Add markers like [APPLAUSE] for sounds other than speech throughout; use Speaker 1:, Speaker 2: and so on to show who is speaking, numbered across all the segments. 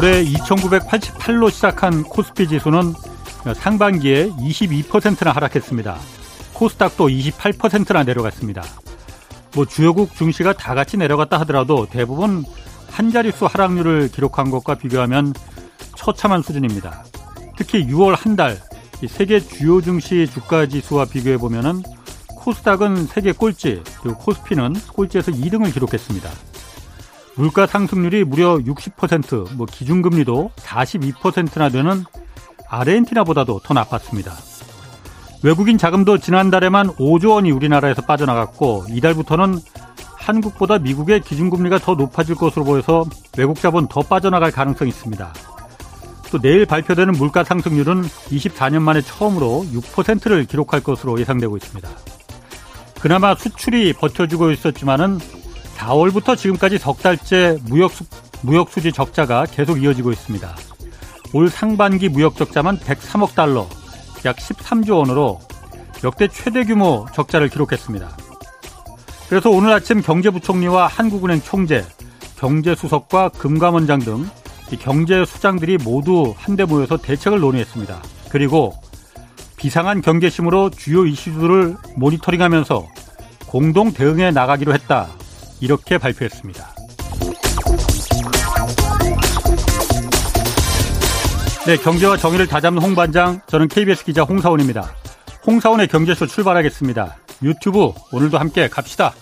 Speaker 1: 올해 2988로 시작한 코스피 지수는 상반기에 22%나 하락했습니다. 코스닥도 28%나 내려갔습니다. 뭐 주요국 증시가 다 같이 내려갔다 하더라도 대부분 한 자릿수 하락률을 기록한 것과 비교하면 처참한 수준입니다. 특히 6월 한 달 세계 주요 증시 주가 지수와 비교해 보면은 코스닥은 세계 꼴찌, 그리고 코스피는 꼴찌에서 2등을 기록했습니다. 물가 상승률이 무려 60%, 뭐 기준금리도 42%나 되는 아르헨티나보다도 더 나빴습니다. 외국인 자금도 지난달에만 5조 원이 우리나라에서 빠져나갔고 이달부터는 한국보다 미국의 기준금리가 더 높아질 것으로 보여서 외국 자본 더 빠져나갈 가능성이 있습니다. 또 내일 발표되는 물가 상승률은 24년 만에 처음으로 6%를 기록할 것으로 예상되고 있습니다. 그나마 수출이 버텨주고 있었지만은 4월부터 지금까지 석 달째 무역, 수, 무역 수지 적자가 계속 이어지고 있습니다. 올 상반기 무역 적자만 103억 달러, 약 13조 원으로 역대 최대 규모 적자를 기록했습니다. 그래서 오늘 아침 경제부총리와 한국은행 총재, 경제수석과 금감원장 등 경제수장들이 모두 한데 모여서 대책을 논의했습니다. 그리고 비상한 경계심으로 주요 이슈들을 모니터링하면서 공동 대응해 나가기로 했다. 이렇게 발표했습니다. 네, 경제와 정의를 다잡는 홍반장, 저는 KBS 기자 홍사원입니다. 홍사원의 경제쇼 출발하겠습니다. 유튜브 오늘도 함께 갑시다.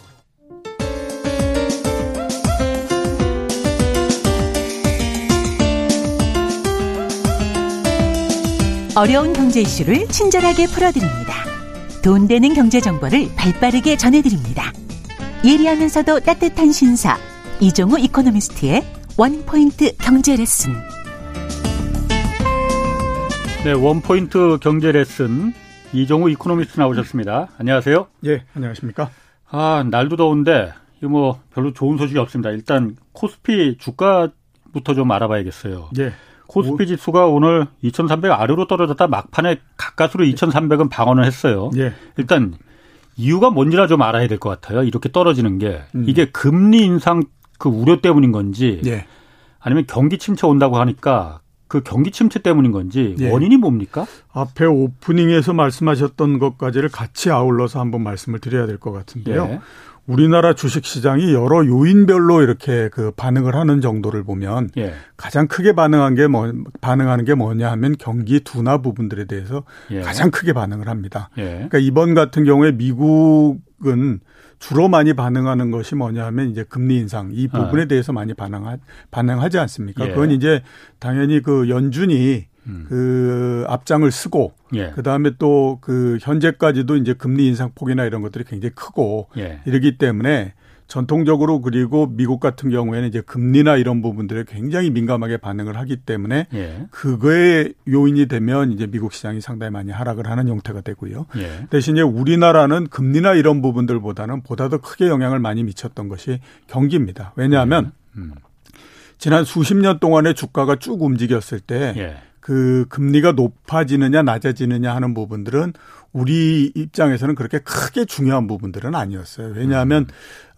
Speaker 2: 어려운 경제 이슈를 친절하게 풀어드립니다. 돈 되는 경제 정보를 발빠르게 전해드립니다. 예리하면서도 따뜻한 신사 이종우 이코노미스트의 원포인트 경제 레슨.
Speaker 1: 네, 원포인트 경제 레슨 이종우 이코노미스트 나오셨습니다. 안녕하세요.
Speaker 3: 예, 안녕하십니까?
Speaker 1: 아, 날도 더운데 이거 뭐 별로 좋은 소식이 없습니다. 일단 코스피 주가부터 좀 알아봐야겠어요.
Speaker 3: 예.
Speaker 1: 코스피 지수가 오늘 2,300 아래로 떨어졌다 막판에 가까스로 2,300은 방어를 했어요.
Speaker 3: 예.
Speaker 1: 일단 이유가 뭔지나 좀 알아야 될 것 같아요. 이렇게 떨어지는 게
Speaker 3: 음.
Speaker 1: 이게 금리 인상 그 우려 때문인 건지
Speaker 3: 예.
Speaker 1: 아니면 경기 침체 온다고 하니까 그 경기 침체 때문인 건지
Speaker 3: 예.
Speaker 1: 원인이 뭡니까?
Speaker 3: 앞에 오프닝에서 말씀하셨던 것까지를 같이 아울러서 한번 말씀을 드려야 될 것 같은데요.
Speaker 1: 예.
Speaker 3: 우리나라 주식 시장이 여러 요인별로 이렇게 그 반응을 하는 정도를 보면
Speaker 1: 예.
Speaker 3: 가장 크게 반응한 게 뭐, 반응하는 게 뭐냐 하면 경기 둔화 부분들에 대해서
Speaker 1: 예.
Speaker 3: 가장 크게 반응을 합니다.
Speaker 1: 예.
Speaker 3: 그러니까 이번 같은 경우에 미국은 주로 많이 반응하는 것이 뭐냐 하면 이제 금리 인상 이 부분에 대해서 많이 반응하, 반응하지 않습니까?
Speaker 1: 예.
Speaker 3: 그건 이제 당연히 그 연준이
Speaker 1: 음.
Speaker 3: 그 앞장을 쓰고
Speaker 1: 예.
Speaker 3: 그 다음에 또 그 현재까지도 이제 금리 인상 폭이나 이런 것들이 굉장히 크고
Speaker 1: 예.
Speaker 3: 이러기 때문에 전통적으로 그리고 미국 같은 경우에는 이제 금리나 이런 부분들에 굉장히 민감하게 반응을 하기 때문에
Speaker 1: 예.
Speaker 3: 그거에 요인이 되면 이제 미국 시장이 상당히 많이 하락을 하는 형태가 되고요.
Speaker 1: 예.
Speaker 3: 대신에 우리나라는 금리나 이런 부분들보다는 보다 더 크게 영향을 많이 미쳤던 것이 경기입니다. 왜냐하면
Speaker 1: 음.
Speaker 3: 지난 수십 년 동안의 주가가 쭉 움직였을 때
Speaker 1: 예.
Speaker 3: 그 금리가 높아지느냐 낮아지느냐 하는 부분들은 우리 입장에서는 그렇게 크게 중요한 부분들은 아니었어요. 왜냐하면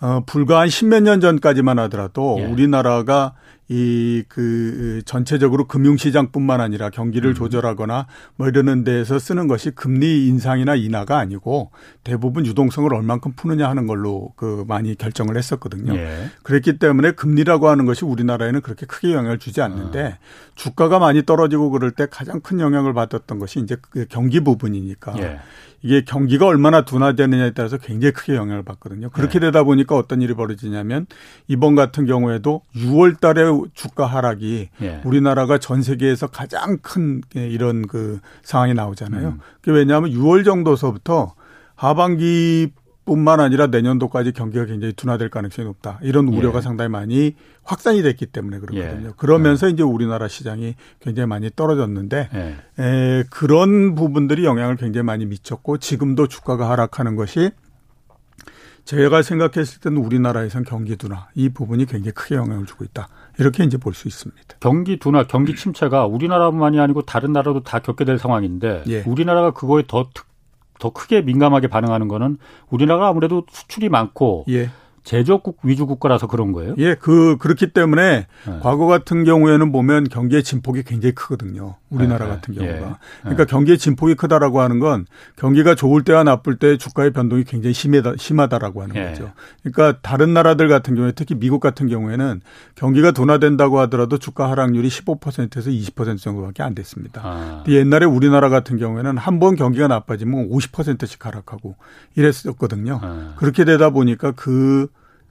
Speaker 3: 어 불과 한 십몇 년 전까지만 하더라도
Speaker 1: 예.
Speaker 3: 우리나라가 이 그 전체적으로 금융시장뿐만 아니라 경기를 조절하거나 뭐 이러는 데에서 쓰는 것이 금리 인상이나 인하가 아니고 대부분 유동성을 얼만큼 푸느냐 하는 걸로 그 많이 결정을 했었거든요.
Speaker 1: 예.
Speaker 3: 그랬기 때문에 금리라고 하는 것이 우리나라에는 그렇게 크게 영향을 주지 않는데 주가가 많이 떨어지고 그럴 때 가장 큰 영향을 받았던 것이 이제 그 경기 부분이니까
Speaker 1: 예.
Speaker 3: 이게 경기가 얼마나 둔화되느냐에 따라서 굉장히 크게 영향을 받거든요. 그렇게
Speaker 1: 네.
Speaker 3: 되다 보니까 어떤 일이 벌어지냐면 이번 같은 경우에도 6월 달에 주가 하락이
Speaker 1: 예.
Speaker 3: 우리나라가 전 세계에서 가장 큰 이런 그 상황이 나오잖아요.
Speaker 1: 음.
Speaker 3: 그게 왜냐하면 6월 정도서부터 하반기 뿐만 아니라 내년도까지 경기가 굉장히 둔화될 가능성이 높다. 이런 우려가
Speaker 1: 예.
Speaker 3: 상당히 많이 확산이 됐기 때문에 그렇거든요.
Speaker 1: 예.
Speaker 3: 그러면서 이제 우리나라 시장이 굉장히 많이 떨어졌는데
Speaker 1: 예.
Speaker 3: 에, 그런 부분들이 영향을 굉장히 많이 미쳤고 지금도 주가가 하락하는 것이 제가 생각했을 때는 우리나라에선 경기 둔화 이 부분이 굉장히 크게 영향을 주고 있다. 이렇게 이제 볼 수 있습니다.
Speaker 1: 경기 둔화, 경기 침체가 우리나라만이 아니고 다른 나라도 다 겪게 될 상황인데
Speaker 3: 예.
Speaker 1: 우리나라가 그거에 더, 특- 더 크게 민감하게 반응하는 거는 우리나라가 아무래도 수출이 많고
Speaker 3: 예.
Speaker 1: 제조국 위주 국가라서 그런 거예요?
Speaker 3: 예, 그 그렇기 때문에 네. 과거 같은 경우에는 보면 경기의 진폭이 굉장히 크거든요. 우리나라 네. 같은 경우가. 예. 그러니까 경기의 진폭이 크다라고 하는 건 경기가 좋을 때와 나쁠 때 주가의 변동이 굉장히 심하다, 심하다라고 하는 예. 거죠. 그러니까 다른 나라들 같은 경우에 특히 미국 같은 경우에는 경기가 둔화된다고 하더라도 주가 하락률이 15%에서 20% 정도밖에 안 됐습니다. 아. 옛날에 우리나라 같은 경우에는 한 번 경기가 나빠지면 50%씩 하락하고 이랬었거든요. 아. 그렇게 되다 보니까 그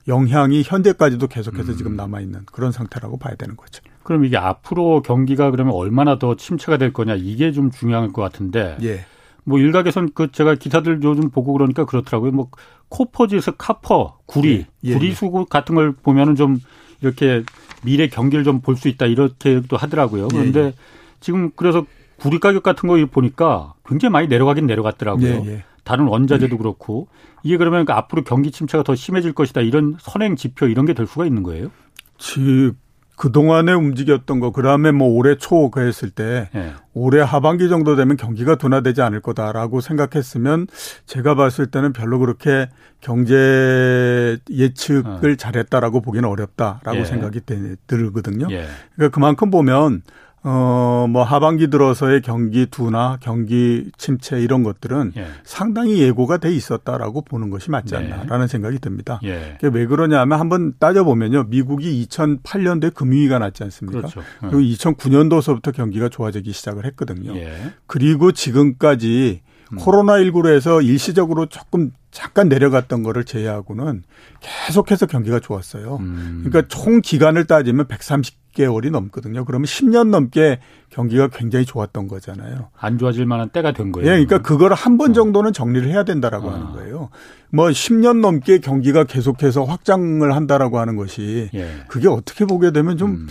Speaker 3: 영향이 현재까지도 계속해서 음. 지금 남아 있는 그런 상태라고 봐야 되는 거죠.
Speaker 1: 그럼 이게 앞으로 경기가 그러면 얼마나 더 침체가 될 거냐 이게 좀 중요할 것 같은데. 예. 뭐 일각에선 그 제가 기사들 요즘 보고 그러니까 그렇더라고요. 뭐 코퍼지에서 카퍼, 구리, 예. 예. 구리수 같은 걸 보면은 좀 이렇게 미래 경기를 좀 볼 수 있다 이렇게도 하더라고요. 예, 그런데 예. 지금 그래서 구리 가격 같은 거 보니까 굉장히 많이 내려가긴 내려갔더라고요. 예, 다른 원자재도 그렇고 이게 그러면 그 앞으로 경기 침체가 더 심해질 것이다 이런 선행 지표 이런 게 될 수가 있는 거예요?
Speaker 3: 즉 그동안에 움직였던 거, 그 다음에 뭐 올해 초 그랬을 때, 네. 올해 하반기 정도 되면 경기가 둔화되지 않을 거다라고 생각했으면 제가 봤을 때는 별로 그렇게 경제 예측을 어. 잘했다라고 보기는 어렵다라고 예. 생각이 들거든요. 예. 그러니까 그만큼 보면 어, 뭐 하반기 들어서의 경기 둔화, 경기 침체 이런 것들은 예. 상당히 예고가 돼 있었다라고 보는 것이 맞지 네. 않나라는 네. 생각이 듭니다. 예. 왜 그러냐면 한번 따져보면요. 미국이 2008년도에 금융위기가 났지 않습니까? 그렇죠. 예. 그리고 2009년도서부터 경기가 좋아지기 시작을 했거든요. 예. 그리고 지금까지 음. 코로나19로 해서 일시적으로 조금 잠깐 내려갔던 거를 제외하고는 계속해서 경기가 좋았어요. 음. 그러니까 총 기간을 따지면 130 개월이 넘거든요. 그러면 10년 넘게 경기가 굉장히 좋았던 거잖아요.
Speaker 1: 안 좋아질 만한 때가 된 거예요.
Speaker 3: 예, 그러니까 그걸 한번 어. 정도는 정리를 해야 된다라고 어. 하는 거예요. 뭐 10년 넘게 경기가 계속해서 확장을 한다라고 하는 것이 예. 그게 어떻게 보게 되면 좀 음.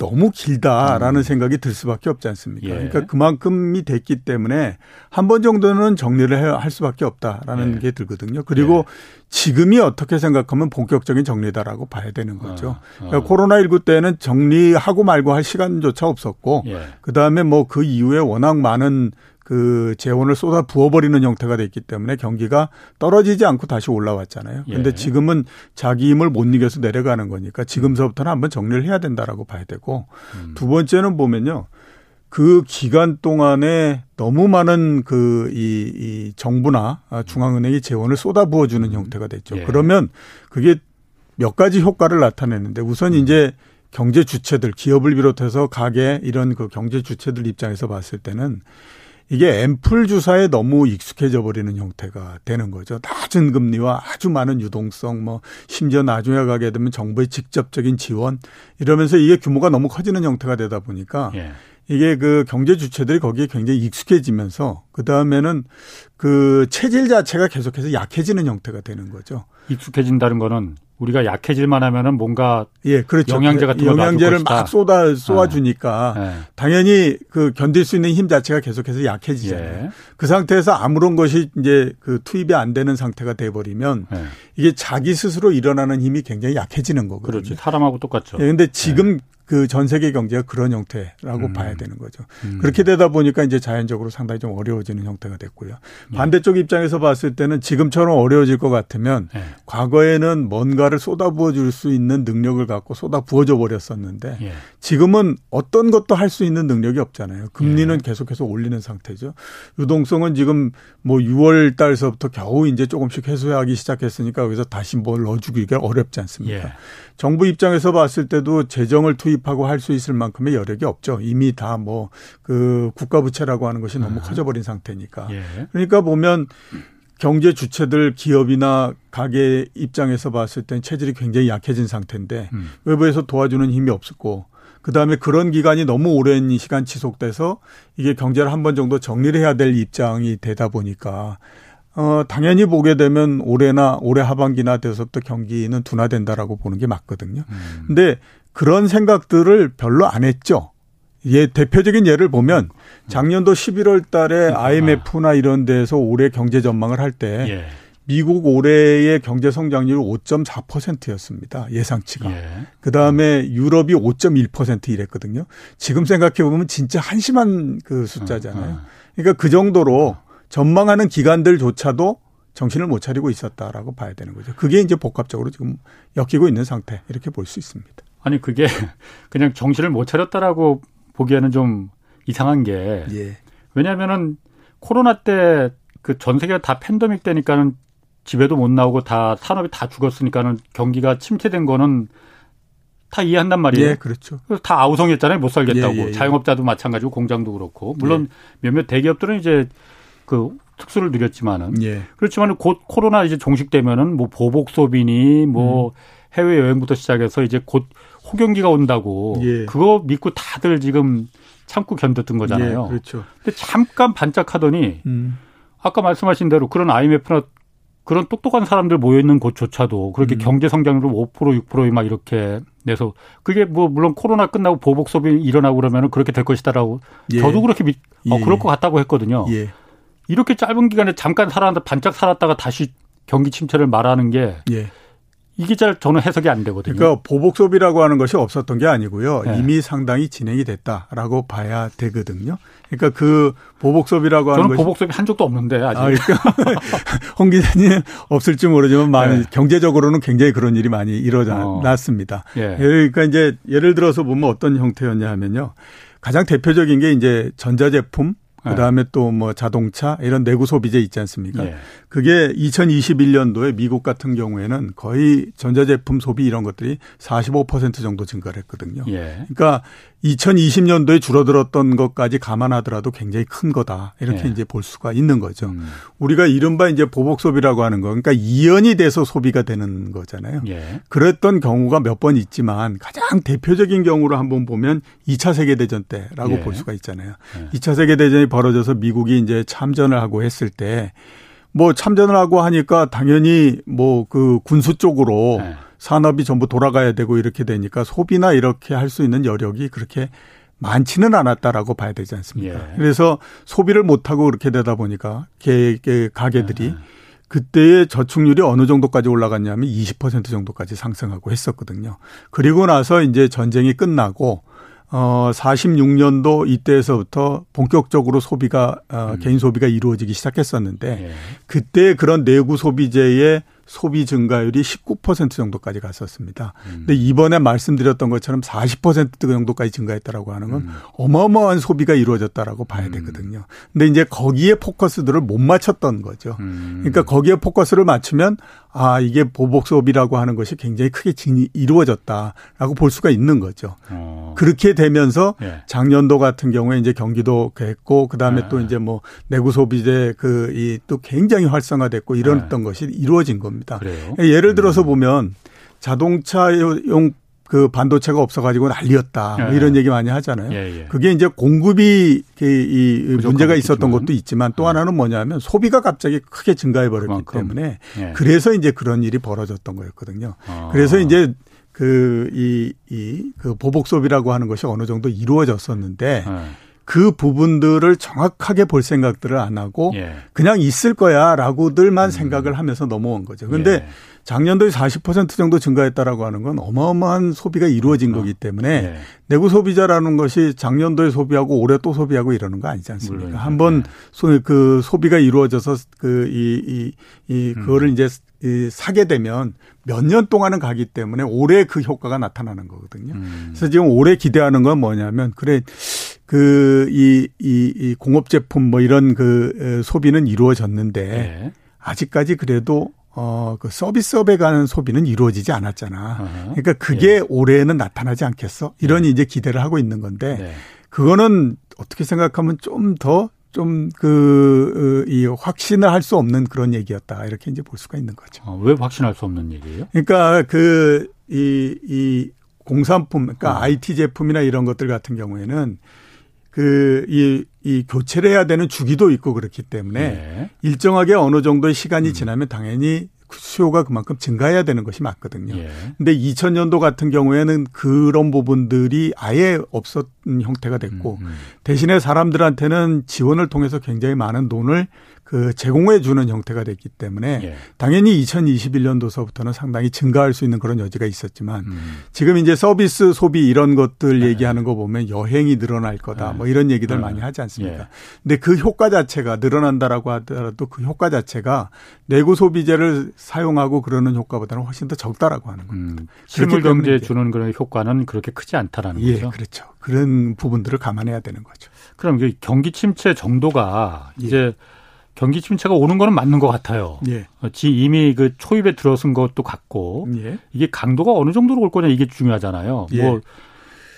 Speaker 3: 너무 길다라는 음. 생각이 들 수밖에 없지 않습니까? 예. 그러니까 그만큼이 됐기 때문에 한 번 정도는 정리를 할 수밖에 없다라는 예. 게 들거든요. 그리고 예. 지금이 어떻게 생각하면 본격적인 정리다라고 봐야 되는 거죠. 어. 어. 그러니까 코로나19 때는 정리하고 말고 할 시간조차 없었고 예. 그다음에 뭐 그 이후에 워낙 많은 그 재원을 쏟아 부어버리는 형태가 됐기 때문에 경기가 떨어지지 않고 다시 올라왔잖아요. 그런데 예. 지금은 자기 힘을 못 이겨서 내려가는 거니까 지금서부터는 한번 정리를 해야 된다라고 봐야 되고 음. 두 번째는 보면요. 그 기간 동안에 너무 많은 그, 이, 이 정부나 중앙은행이 재원을 쏟아 부어주는 음. 형태가 됐죠. 예. 그러면 그게 몇 가지 효과를 나타내는데 우선 음. 이제 경제 주체들, 기업을 비롯해서 가게 이런 그 경제 주체들 입장에서 봤을 때는 이게 앰플 주사에 너무 익숙해져 버리는 형태가 되는 거죠. 낮은 금리와 아주 많은 유동성, 뭐 심지어 나중에 가게 되면 정부의 직접적인 지원 이러면서 이게 규모가 너무 커지는 형태가 되다 보니까 예. 이게 그 경제 주체들이 거기에 굉장히 익숙해지면서 그 다음에는 그 체질 자체가 계속해서 약해지는 형태가 되는 거죠.
Speaker 1: 익숙해진다는 거는 우리가 약해질만 하면은 뭔가 예, 그렇죠. 영양제 같은 거
Speaker 3: 영양제를 막 쏟아 쏘아 주니까 네. 네. 당연히 그 견딜 수 있는 힘 자체가 계속해서 약해지잖아요. 예. 그 상태에서 아무런 것이 이제 그 투입이 안 되는 상태가 돼 버리면 예. 이게 자기 스스로 일어나는 힘이 굉장히 약해지는 거거든요.
Speaker 1: 그렇지. 사람하고 똑같죠.
Speaker 3: 예, 근데 지금 예. 그 전 세계 경제가 그런 형태라고 음. 봐야 되는 거죠. 음. 그렇게 되다 보니까 이제 자연적으로 상당히 좀 어려워지는 형태가 됐고요. 예. 반대쪽 입장에서 봤을 때는 지금처럼 어려워질 것 같으면 네. 과거에는 뭔가를 쏟아부어 줄 수 있는 능력을 갖고 쏟아부어져 버렸었는데 예. 지금은 어떤 것도 할 수 있는 능력이 없잖아요. 금리는 예. 계속해서 올리는 상태죠. 유동성은 지금 뭐 6월 달서부터 겨우 이제 조금씩 해소하기 시작했으니까 여기서 다시 뭘 넣어주기가 어렵지 않습니까? 정부 입장에서 봤을 때도 재정을 투입하고 할 수 있을 만큼의 여력이 없죠. 이미 다 뭐 그 국가 부채라고 하는 것이 너무 아. 커져버린 상태니까. 예. 그러니까 보면 경제 주체들 기업이나 가게 입장에서 봤을 땐 체질이 굉장히 약해진 상태인데 음. 외부에서 도와주는 힘이 없었고 그다음에 그런 기간이 너무 오랜 시간 지속돼서 이게 경제를 한 번 정도 정리를 해야 될 입장이 되다 보니까 어, 당연히 보게 되면 올해나 올해 하반기나 돼서부터 경기는 둔화된다라고 보는 게 맞거든요. 음. 근데 그런 생각들을 별로 안 했죠. 예, 대표적인 예를 보면 작년도 11월 달에 IMF나 이런 데서 올해 경제 전망을 할때 예. 미국 올해의 경제 성장률이 5.4%였습니다. 예상치가. 예. 그다음에 유럽이 5.1% 이랬거든요. 지금 생각해 보면 진짜 한심한 그 숫자잖아요. 어, 어. 그러니까 그 정도로 전망하는 기관들조차도 정신을 못 차리고 있었다라고 봐야 되는 거죠. 그게 이제 복합적으로 지금 엮이고 있는 상태 이렇게 볼 수 있습니다.
Speaker 1: 아니 그게 그냥 정신을 못 차렸다라고 보기에는 좀 이상한 게
Speaker 3: 예.
Speaker 1: 왜냐하면은 코로나 때 그 전 세계가 다 팬데믹 때니까는 집에도 못 나오고 다 산업이 다 죽었으니까는 경기가 침체된 거는 다 이해한단 말이에요.
Speaker 3: 예, 그렇죠.
Speaker 1: 다 아우성했잖아요. 못 살겠다고.
Speaker 3: 예, 예, 예.
Speaker 1: 자영업자도 마찬가지고 공장도 그렇고. 물론 몇몇 대기업들은 이제 그 특수를 누렸지만은
Speaker 3: 예.
Speaker 1: 그렇지만 곧 코로나 이제 종식되면은 뭐 보복 소비니 뭐
Speaker 3: 음.
Speaker 1: 해외 여행부터 시작해서 이제 곧 호경기가 온다고
Speaker 3: 예.
Speaker 1: 그거 믿고 다들 지금 참고 견뎠던 거잖아요.
Speaker 3: 예, 그렇죠.
Speaker 1: 근데 잠깐 반짝하더니
Speaker 3: 음.
Speaker 1: 아까 말씀하신 대로 그런 IMF나 그런 똑똑한 사람들 모여 있는 곳조차도 그렇게
Speaker 3: 음.
Speaker 1: 경제 성장률을 5% 6%막 이렇게 내서 그게 뭐 물론 코로나 끝나고 보복 소비 일어나고 그러면은 그렇게 될 것이다라고
Speaker 3: 예.
Speaker 1: 저도 그렇게 믿, 어,
Speaker 3: 예.
Speaker 1: 그럴 것 같다고 했거든요.
Speaker 3: 예.
Speaker 1: 이렇게 짧은 기간에 잠깐 살았는데 반짝 살았다가 다시 경기 침체를 말하는 게
Speaker 3: 예.
Speaker 1: 이게 잘 저는 해석이 안 되거든요.
Speaker 3: 그러니까 보복 소비라고 하는 것이 없었던 게 아니고요.
Speaker 1: 네.
Speaker 3: 이미 상당히 진행이 됐다라고 봐야 되거든요. 그러니까 그 보복 소비라고 하는
Speaker 1: 저는 보복 소비 한 적도 없는데 아직.
Speaker 3: 아, 그러니까 [LAUGHS] 홍 기자님 없을지 모르지만 많이
Speaker 1: 네.
Speaker 3: 경제적으로는 굉장히 그런 일이 많이
Speaker 1: 어.
Speaker 3: 일어났습니다.
Speaker 1: 예.
Speaker 3: 그러니까 이제 예를 들어서 보면 어떤 형태였냐 하면요. 가장 대표적인 게 이제 전자제품 그 다음에 또 뭐 자동차 이런 내구 소비재 있지 않습니까?
Speaker 1: 예.
Speaker 3: 그게 2021년도에 미국 같은 경우에는 거의 전자제품 소비 이런 것들이 45% 정도 증가를 했거든요.
Speaker 1: 예.
Speaker 3: 그러니까 2020년도에 줄어들었던 것까지 감안하더라도 굉장히 큰 거다. 이렇게
Speaker 1: 예.
Speaker 3: 이제 볼 수가 있는 거죠.
Speaker 1: 음.
Speaker 3: 우리가 이른바 이제 보복 소비라고 하는 거. 그러니까 이연이 돼서 소비가 되는 거잖아요.
Speaker 1: 예.
Speaker 3: 그랬던 경우가 몇 번 있지만 가장 대표적인 경우로 한번 보면 2차 세계대전 때라고
Speaker 1: 예.
Speaker 3: 볼 수가 있잖아요.
Speaker 1: 예.
Speaker 3: 2차 세계대전이 벌어져서 미국이 이제 참전을 하고 했을 때 뭐 참전을 하고 하니까 당연히 뭐 그 군수 쪽으로
Speaker 1: 예.
Speaker 3: 산업이 전부 돌아가야 되고 이렇게 되니까 소비나 이렇게 할 수 있는 여력이 그렇게 많지는 않았다라고 봐야 되지 않습니까?
Speaker 1: 예.
Speaker 3: 그래서 소비를 못하고 그렇게 되다 보니까 개, 개 가게들이
Speaker 1: 예.
Speaker 3: 그때의 저축률이 어느 정도까지 올라갔냐면 20% 정도까지 상승하고 했었거든요. 그리고 나서 이제 전쟁이 끝나고 어 46년도 이때에서부터 본격적으로 소비가 어 개인 소비가 이루어지기 시작했었는데
Speaker 1: 예.
Speaker 3: 그때 그런 내구 소비재의 소비 증가율이 19% 정도까지 갔었습니다.
Speaker 1: 음.
Speaker 3: 근데 이번에 말씀드렸던 것처럼 40% 정도까지 증가했다라고 하는 건
Speaker 1: 음.
Speaker 3: 어마어마한 소비가 이루어졌다라고 봐야 되거든요. 근데 이제 거기에 포커스들을 못 맞췄던 거죠.
Speaker 1: 음.
Speaker 3: 그러니까 거기에 포커스를 맞추면 아 이게 보복 소비라고 하는 것이 굉장히 크게 이루어졌다라고 볼 수가 있는 거죠.
Speaker 1: 어.
Speaker 3: 그렇게 되면서
Speaker 1: 예.
Speaker 3: 작년도 같은 경우에 이제 경기도 했고 그다음에
Speaker 1: 네.
Speaker 3: 또 이제 뭐 내구 소비재 그 이 또 굉장히 활성화됐고 이랬던 것이 이루어진 겁니다.
Speaker 1: 네. 그래요?
Speaker 3: 예를 들어서 보면 자동차용 그 반도체가 없어가지고 난리였다 뭐
Speaker 1: 네.
Speaker 3: 이런 얘기 많이 하잖아요.
Speaker 1: 예, 예.
Speaker 3: 그게 이제 공급이 그이 문제가 있었던. 것도 있지만 또
Speaker 1: 네.
Speaker 3: 하나는 뭐냐면 소비가 갑자기 크게 증가해 버렸기. 때문에
Speaker 1: 예.
Speaker 3: 그래서 이제 그런 일이 벌어졌던 거였거든요.
Speaker 1: 아.
Speaker 3: 그래서 이제 그 이 이 그 보복 소비라고 하는 것이 어느 정도 이루어졌었는데
Speaker 1: 예.
Speaker 3: 그 부분들을 정확하게 볼 생각들을 안 하고
Speaker 1: 예.
Speaker 3: 그냥 있을 거야라고들만 생각을 하면서 넘어온 거죠. 근데
Speaker 1: 예.
Speaker 3: 작년도에 40% 정도 증가했다라고 하는 건 어마어마한 소비가 이루어진 거기 때문에
Speaker 1: 예.
Speaker 3: 내구 소비자라는 것이 작년도에 소비하고 올해 또 소비하고 이러는 거 아니지 않습니까? 한번
Speaker 1: 네.
Speaker 3: 소, 그 소비가 이루어져서 그 이 이이
Speaker 1: 음. 그거를
Speaker 3: 그거를 이제 이 사게 되면 몇 년 동안은 가기 때문에 올해 그 효과가 나타나는 거거든요.
Speaker 1: 음.
Speaker 3: 그래서 지금 올해 기대하는 건 뭐냐면 그래 그 이 이 이 공업 제품 뭐 이런 그 에, 소비는 이루어졌는데
Speaker 1: 예.
Speaker 3: 아직까지 그래도 어 그 서비스업에 가는 소비는 이루어지지 않았잖아.
Speaker 1: 어허.
Speaker 3: 그러니까 그게 올해는 나타나지 않겠어? 이런 이제 기대를 하고 있는 건데
Speaker 1: 네.
Speaker 3: 그거는 어떻게 생각하면 좀 더 좀 그 이 확신을 할 수 없는 그런 얘기였다 이렇게 이제 볼 수가 있는 거죠.
Speaker 1: 어, 왜 확신할 수 없는 얘기예요?
Speaker 3: 그러니까 그이이 공산품 그러니까
Speaker 1: 어.
Speaker 3: IT 제품이나 이런 것들 같은 경우에는 그 이 이 교체를 해야 되는 주기도 있고 그렇기 때문에
Speaker 1: 네.
Speaker 3: 일정하게 어느 정도의 시간이
Speaker 1: 음.
Speaker 3: 지나면 당연히 수요가 그만큼 증가해야 되는 것이 맞거든요.
Speaker 1: 예.
Speaker 3: 근데 2000년도 같은 경우에는 그런 부분들이 아예 없었던 형태가 됐고
Speaker 1: 음, 음.
Speaker 3: 대신에 사람들한테는 지원을 통해서 굉장히 많은 돈을 그 제공해 주는 형태가 됐기 때문에 예. 당연히 2021년도서부터는 상당히 증가할 수 있는 그런 여지가 있었지만 음. 지금 이제 서비스 소비 이런 것들 네. 얘기하는 거 보면 여행이 늘어날 거다 네. 뭐 이런 얘기들 네. 많이 하지 않습니까? 예. 근데 그 효과 자체가 늘어난다라고 하더라도 그 효과 자체가 내구 소비재를 사용하고 그러는 효과보다는 훨씬 더 적다라고 하는 겁니다. 음.
Speaker 1: 실물 경제에 주는 그런 효과는 그렇게 크지 않다라는
Speaker 3: 예,
Speaker 1: 거죠.
Speaker 3: 그렇죠. 그런 부분들을 감안해야 되는 거죠.
Speaker 1: 그럼 경기 침체 정도가 예. 이제 경기 침체가 오는 거는 맞는 것 같아요. 예. 이미 그 초입에 들어선 것도 같고 예. 이게 강도가 어느 정도로 올 거냐 이게 중요하잖아요. 예. 뭐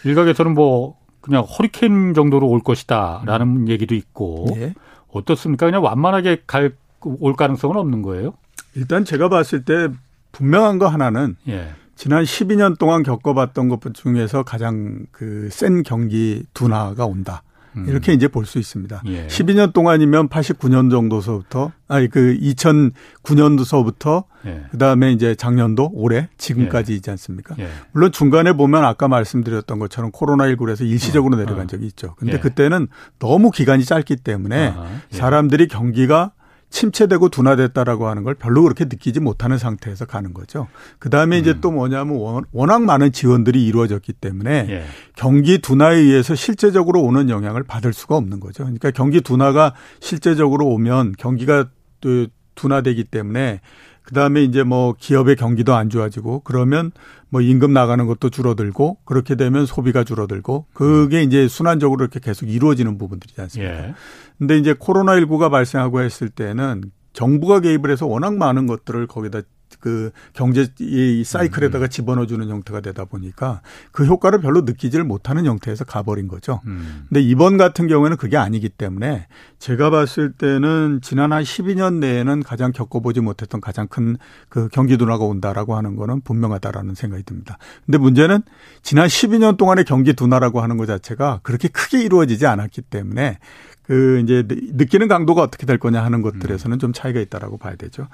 Speaker 1: 일각에서는 뭐 그냥 허리케인 정도로 올 것이다라는 음. 얘기도 있고 예. 어떻습니까? 그냥 완만하게 갈 올 가능성은 없는 거예요?
Speaker 3: 일단 제가 봤을 때 분명한 거 하나는 예. 지난 12년 동안 겪어봤던 것 중에서 가장 그 센 경기 둔화가 온다. 음. 이렇게 이제 볼 수 있습니다. 예. 12년 동안이면 89년 정도서부터 아니 그 2009년도서부터 예. 그다음에 이제 작년도 올해 지금까지 예. 있지 않습니까? 예. 물론 중간에 보면 아까 말씀드렸던 것처럼 코로나19에서 일시적으로 어. 내려간 어. 적이 있죠. 근데 예. 그때는 너무 기간이 짧기 때문에 예. 사람들이 경기가 침체되고 둔화됐다라고 하는 걸 별로 그렇게 느끼지 못하는 상태에서 가는 거죠. 그 다음에 음. 이제 또 뭐냐면 워낙 많은 지원들이 이루어졌기 때문에 예. 경기 둔화에 의해서 실제적으로 오는 영향을 받을 수가 없는 거죠. 그러니까 경기 둔화가 실제적으로 오면 경기가 또 둔화되기 때문에 그 다음에 이제 뭐 기업의 경기도 안 좋아지고 그러면 뭐 임금 나가는 것도 줄어들고 그렇게 되면 소비가 줄어들고 그게 이제 순환적으로 이렇게 계속 이루어지는 부분들이지 않습니까? 예. 근데 이제 코로나19가 발생하고 했을 때는 정부가 개입을 해서 워낙 많은 것들을 거기다 그 경제 이 사이클에다가 음. 집어넣어주는 형태가 되다 보니까 그 효과를 별로 느끼지를 못하는 형태에서 가버린 거죠. 음. 근데 이번 같은 경우에는 그게 아니기 때문에 제가 봤을 때는 지난 한 12년 내에는 가장 겪어보지 못했던 가장 큰 그 경기 둔화가 온다라고 하는 거는 분명하다라는 생각이 듭니다. 근데 문제는 지난 12년 동안의 경기 둔화라고 하는 것 자체가 그렇게 크게 이루어지지 않았기 때문에 그 이제 느끼는 강도가 어떻게 될 거냐 하는 것들에서는 좀 차이가 있다라고 봐야 되죠.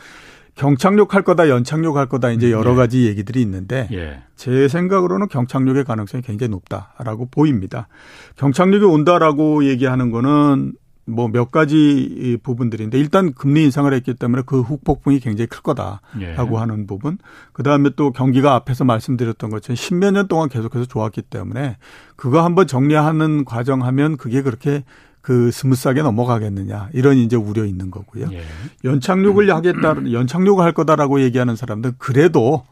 Speaker 3: 경착륙 할 거다, 연착륙 할 거다, 이제 여러 예. 가지 얘기들이 있는데, 예. 제 생각으로는 경착륙의 가능성이 굉장히 높다라고 보입니다. 경착륙이 온다라고 얘기하는 거는 뭐 몇 가지 부분들인데, 일단 금리 인상을 했기 때문에 그 후폭풍이 굉장히 클 거다라고 예. 하는 부분. 그 다음에 또 경기가 앞에서 말씀드렸던 것처럼 십몇 년 동안 계속해서 좋았기 때문에 그거 한번 정리하는 과정 하면 그게 그렇게 그 smooth하게 넘어가겠느냐 이런 이제 우려 있는 거고요. 예. 연착륙을 음. 하겠다, 연착륙을 할 거다라고 얘기하는 사람들 그래도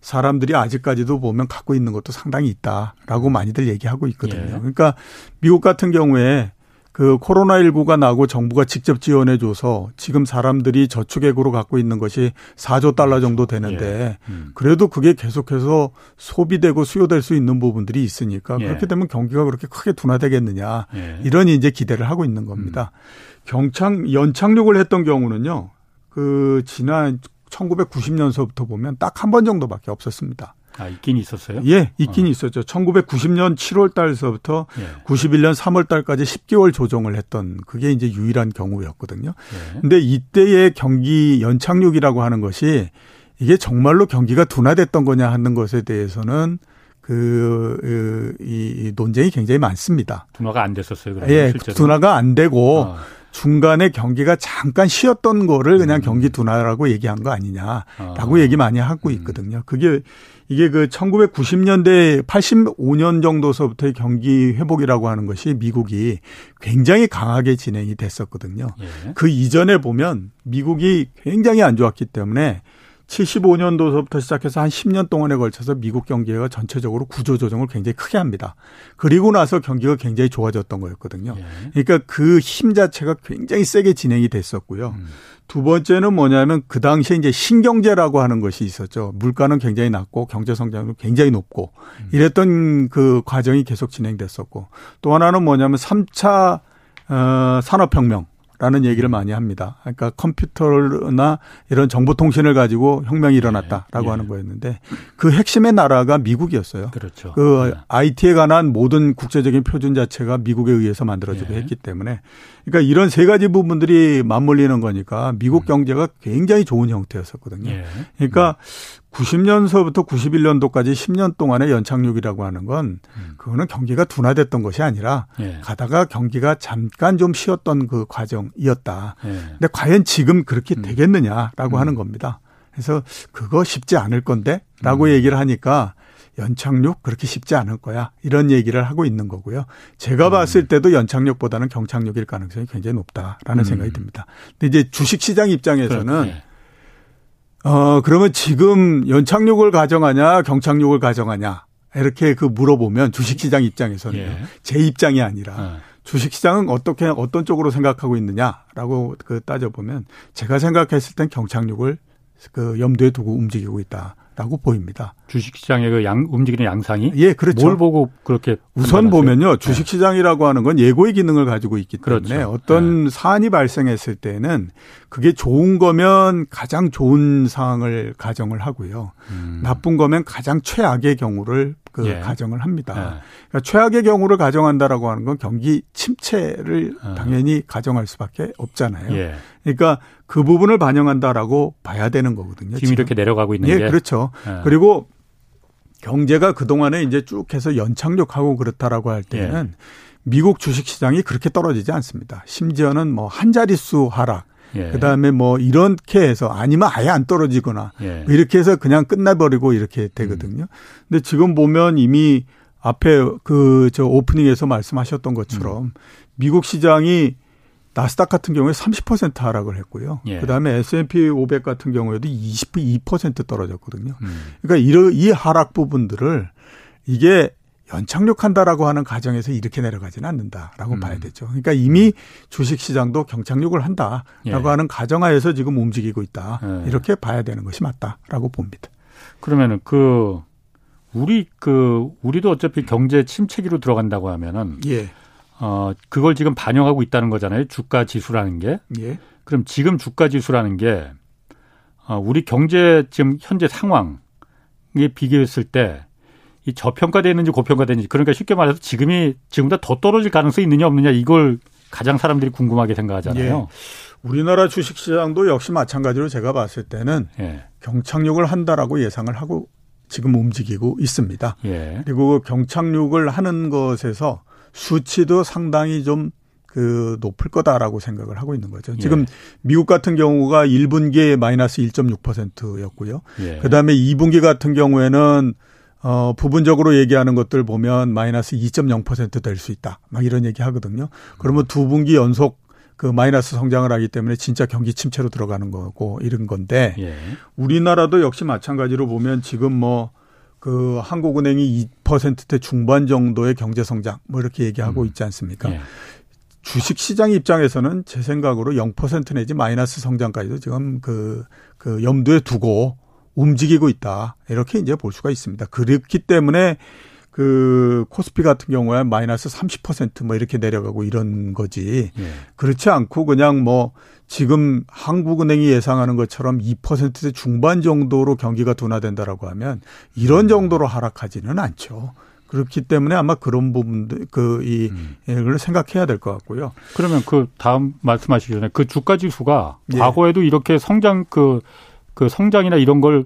Speaker 3: 사람들이 아직까지도 보면 갖고 있는 것도 상당히 있다라고 많이들 얘기하고 있거든요. 예. 그러니까 미국 같은 경우에 그 코로나19가 나고 정부가 직접 지원해줘서 지금 사람들이 저축액으로 갖고 있는 것이 4조 달러 정도 되는데 예. 음. 그래도 그게 계속해서 소비되고 수요될 수 있는 부분들이 있으니까 예. 그렇게 되면 경기가 그렇게 크게 둔화되겠느냐 예. 이런 이제 기대를 하고 있는 겁니다. 음. 경착 연착륙을 했던 경우는요. 그 지난 1990년서부터 보면 딱 한 번 정도밖에 없었습니다.
Speaker 1: 아, 있긴 있었어요?
Speaker 3: 예, 있긴 어. 있었죠. 1990년 7월 달서부터 예. 91년 3월 달까지 10개월 조정을 했던 그게 이제 유일한 경우였거든요. 예. 근데 이때의 경기 연착륙이라고 하는 것이 이게 정말로 경기가 둔화됐던 거냐 하는 것에 대해서는 그, 이, 논쟁이 굉장히 많습니다.
Speaker 1: 둔화가 안 됐었어요,
Speaker 3: 그러면 예, 실제로? 둔화가 안 되고 어. 중간에 경기가 잠깐 쉬었던 거를 그냥 음. 경기 둔화라고 얘기한 거 아니냐라고 어. 얘기 많이 하고 음. 있거든요. 그게 이게 그 1990년대 85년 정도서부터의 경기 회복이라고 하는 것이 미국이 굉장히 강하게 진행이 됐었거든요. 예. 그 이전에 보면 미국이 굉장히 안 좋았기 때문에 75년도서부터 시작해서 한 10년 동안에 걸쳐서 미국 경기가 전체적으로 구조 조정을 굉장히 크게 합니다. 그리고 나서 경기가 굉장히 좋아졌던 거였거든요. 예. 그러니까 그 힘 자체가 굉장히 세게 진행이 됐었고요. 음. 두 번째는 뭐냐면 그 당시에 이제 신경제라고 하는 것이 있었죠. 물가는 굉장히 낮고 경제 성장도 굉장히 높고 음. 이랬던 그 과정이 계속 진행됐었고 또 하나는 뭐냐면 3차 어, 산업혁명 라는 얘기를 많이 합니다. 그러니까 컴퓨터나 이런 정보통신을 가지고 혁명이 일어났다라고 예, 하는 거였는데 그 핵심의 나라가 미국이었어요.
Speaker 1: 그렇죠.
Speaker 3: 그 예. IT에 관한 모든 국제적인 표준 자체가 미국에 의해서 만들어지고 예. 했기 때문에 그러니까 이런 세 가지 부분들이 맞물리는 거니까 미국 음. 경제가 굉장히 좋은 형태였었거든요. 예. 그러니까 90년서부터 91년도까지 10년 동안의 연착륙이라고 하는 건
Speaker 1: 음.
Speaker 3: 그거는 경기가 둔화됐던 것이 아니라
Speaker 1: 예.
Speaker 3: 가다가 경기가 잠깐 좀 쉬었던 그 과정이었다.
Speaker 1: 예.
Speaker 3: 근데 과연 지금 그렇게
Speaker 1: 음.
Speaker 3: 되겠느냐라고
Speaker 1: 음.
Speaker 3: 하는 겁니다. 그래서 그거 쉽지 않을 건데라고
Speaker 1: 음.
Speaker 3: 얘기를 하니까 연착륙 그렇게 쉽지 않을 거야 이런 얘기를 하고 있는 거고요. 제가
Speaker 1: 음.
Speaker 3: 봤을 때도 연착륙보다는 경착륙일 가능성이 굉장히 높다라는
Speaker 1: 음.
Speaker 3: 생각이 듭니다. 근데 이제 주식시장 입장에서는
Speaker 1: 예.
Speaker 3: 어, 그러면 지금 연착륙을 가정하냐, 경착륙을 가정하냐, 이렇게 그 물어보면 주식시장 입장에서는
Speaker 1: 예.
Speaker 3: 제 입장이 아니라
Speaker 1: 어.
Speaker 3: 주식시장은 어떻게, 어떤 쪽으로 생각하고 있느냐라고 그 따져보면 제가 생각했을 땐 경착륙을 그 염두에 두고 움직이고 있다라고 보입니다.
Speaker 1: 주식시장의 그 양, 움직이는 양상이
Speaker 3: 예, 그렇죠.
Speaker 1: 뭘 보고 그렇게
Speaker 3: 우선? 보면요. 주식시장이라고 하는 건 예고의 기능을 가지고 있기 때문에
Speaker 1: 그렇죠.
Speaker 3: 어떤 사안이 발생했을 때는 그게 좋은 거면 가장 좋은 상황을 가정을 하고요.
Speaker 1: 음.
Speaker 3: 나쁜 거면 가장 최악의 경우를 그
Speaker 1: 예.
Speaker 3: 가정을 합니다.
Speaker 1: 예.
Speaker 3: 그러니까 최악의 경우를 가정한다라고 하는 건 경기 침체를
Speaker 1: 어.
Speaker 3: 당연히 가정할 수밖에 없잖아요.
Speaker 1: 예.
Speaker 3: 그러니까 그 부분을 반영한다라고 봐야 되는 거거든요.
Speaker 1: 지금 이렇게 내려가고 있는
Speaker 3: 예,
Speaker 1: 게
Speaker 3: 그렇죠.
Speaker 1: 예.
Speaker 3: 그리고 경제가 그동안에 이제 쭉 해서 연착륙하고 그렇다라고 할 때는 미국 주식 시장이 그렇게 떨어지지 않습니다. 심지어는 뭐 한 자릿수 하락,
Speaker 1: 예.
Speaker 3: 그다음에 뭐 이렇게 해서 아니면 아예 안 떨어지거나
Speaker 1: 예.
Speaker 3: 뭐 이렇게 해서 그냥 끝나버리고 이렇게 되거든요. 근데 지금 보면 이미 앞에 그 저 오프닝에서 말씀하셨던 것처럼
Speaker 1: 음.
Speaker 3: 미국 시장이 나스닥 같은 경우에 30% 하락을 했고요.
Speaker 1: 예.
Speaker 3: 그다음에 S&P 500 같은 경우에도 22% 떨어졌거든요.
Speaker 1: 음.
Speaker 3: 그러니까 이러, 이 하락 부분들을 이게 연착륙한다라고 하는 가정에서 이렇게 내려가지는 않는다라고
Speaker 1: 음.
Speaker 3: 봐야 되죠. 그러니까 이미 주식 시장도 경착륙을 한다라고
Speaker 1: 예.
Speaker 3: 하는 가정하에서 지금 움직이고 있다.
Speaker 1: 예.
Speaker 3: 이렇게 봐야 되는 것이 맞다라고 봅니다.
Speaker 1: 그러면은 그 우리 그 우리도 어차피 경제 침체기로 들어간다고 하면은
Speaker 3: 예.
Speaker 1: 어 그걸 지금 반영하고 있다는 거잖아요. 주가 지수라는 게.
Speaker 3: 예.
Speaker 1: 그럼 지금 주가 지수라는 게 어, 우리 경제 지금 현재 상황에 비교했을 때 이 저평가되는지 고평가되는지 그러니까 쉽게 말해서 지금이 지금보다 더 떨어질 가능성이 있느냐 없느냐 이걸 가장 사람들이 궁금하게 생각하잖아요.
Speaker 3: 우리나라 주식 시장도 역시 마찬가지로 제가 봤을 때는
Speaker 1: 예.
Speaker 3: 경착륙을 한다라고 예상을 하고 지금 움직이고 있습니다.
Speaker 1: 예.
Speaker 3: 그리고 경착륙을 하는 것에서 수치도 상당히 좀 그 높을 거다라고 생각을 하고 있는 거죠. 지금
Speaker 1: 예.
Speaker 3: 미국 같은 경우가 1분기에 마이너스 1.6%였고요.
Speaker 1: 예.
Speaker 3: 그다음에 2분기 같은 경우에는 어 부분적으로 얘기하는 것들 보면 마이너스 2.0%될 수 있다. 막 이런 얘기 하거든요. 그러면 두 분기 연속 그 마이너스 성장을 하기 때문에 진짜 경기 침체로 들어가는 거고 이런 건데
Speaker 1: 예.
Speaker 3: 우리나라도 역시 마찬가지로 보면 지금 뭐 그 한국은행이 2%대 중반 정도의 경제 성장 뭐 이렇게 얘기하고
Speaker 1: 음.
Speaker 3: 있지 않습니까?
Speaker 1: 예.
Speaker 3: 주식 시장 입장에서는 제 생각으로 0% 내지 마이너스 성장까지도 지금 그, 그 염두에 두고 움직이고 있다. 이렇게 이제 볼 수가 있습니다. 그렇기 때문에 그 코스피 같은 경우에 마이너스 30%뭐 이렇게 내려가고 이런 거지.
Speaker 1: 예.
Speaker 3: 그렇지 않고 그냥 뭐 지금 한국은행이 예상하는 것처럼 2%대 중반 정도로 경기가 둔화된다라고 하면 이런 정도로 하락하지는 않죠. 그렇기 때문에 아마 그런 부분들 그이
Speaker 1: 음.
Speaker 3: 생각해야 될 것 같고요.
Speaker 1: 그러면 그 다음 말씀하시기 전에 그 주가 지수가
Speaker 3: 예.
Speaker 1: 과거에도 이렇게 성장 그, 그 성장이나 이런 걸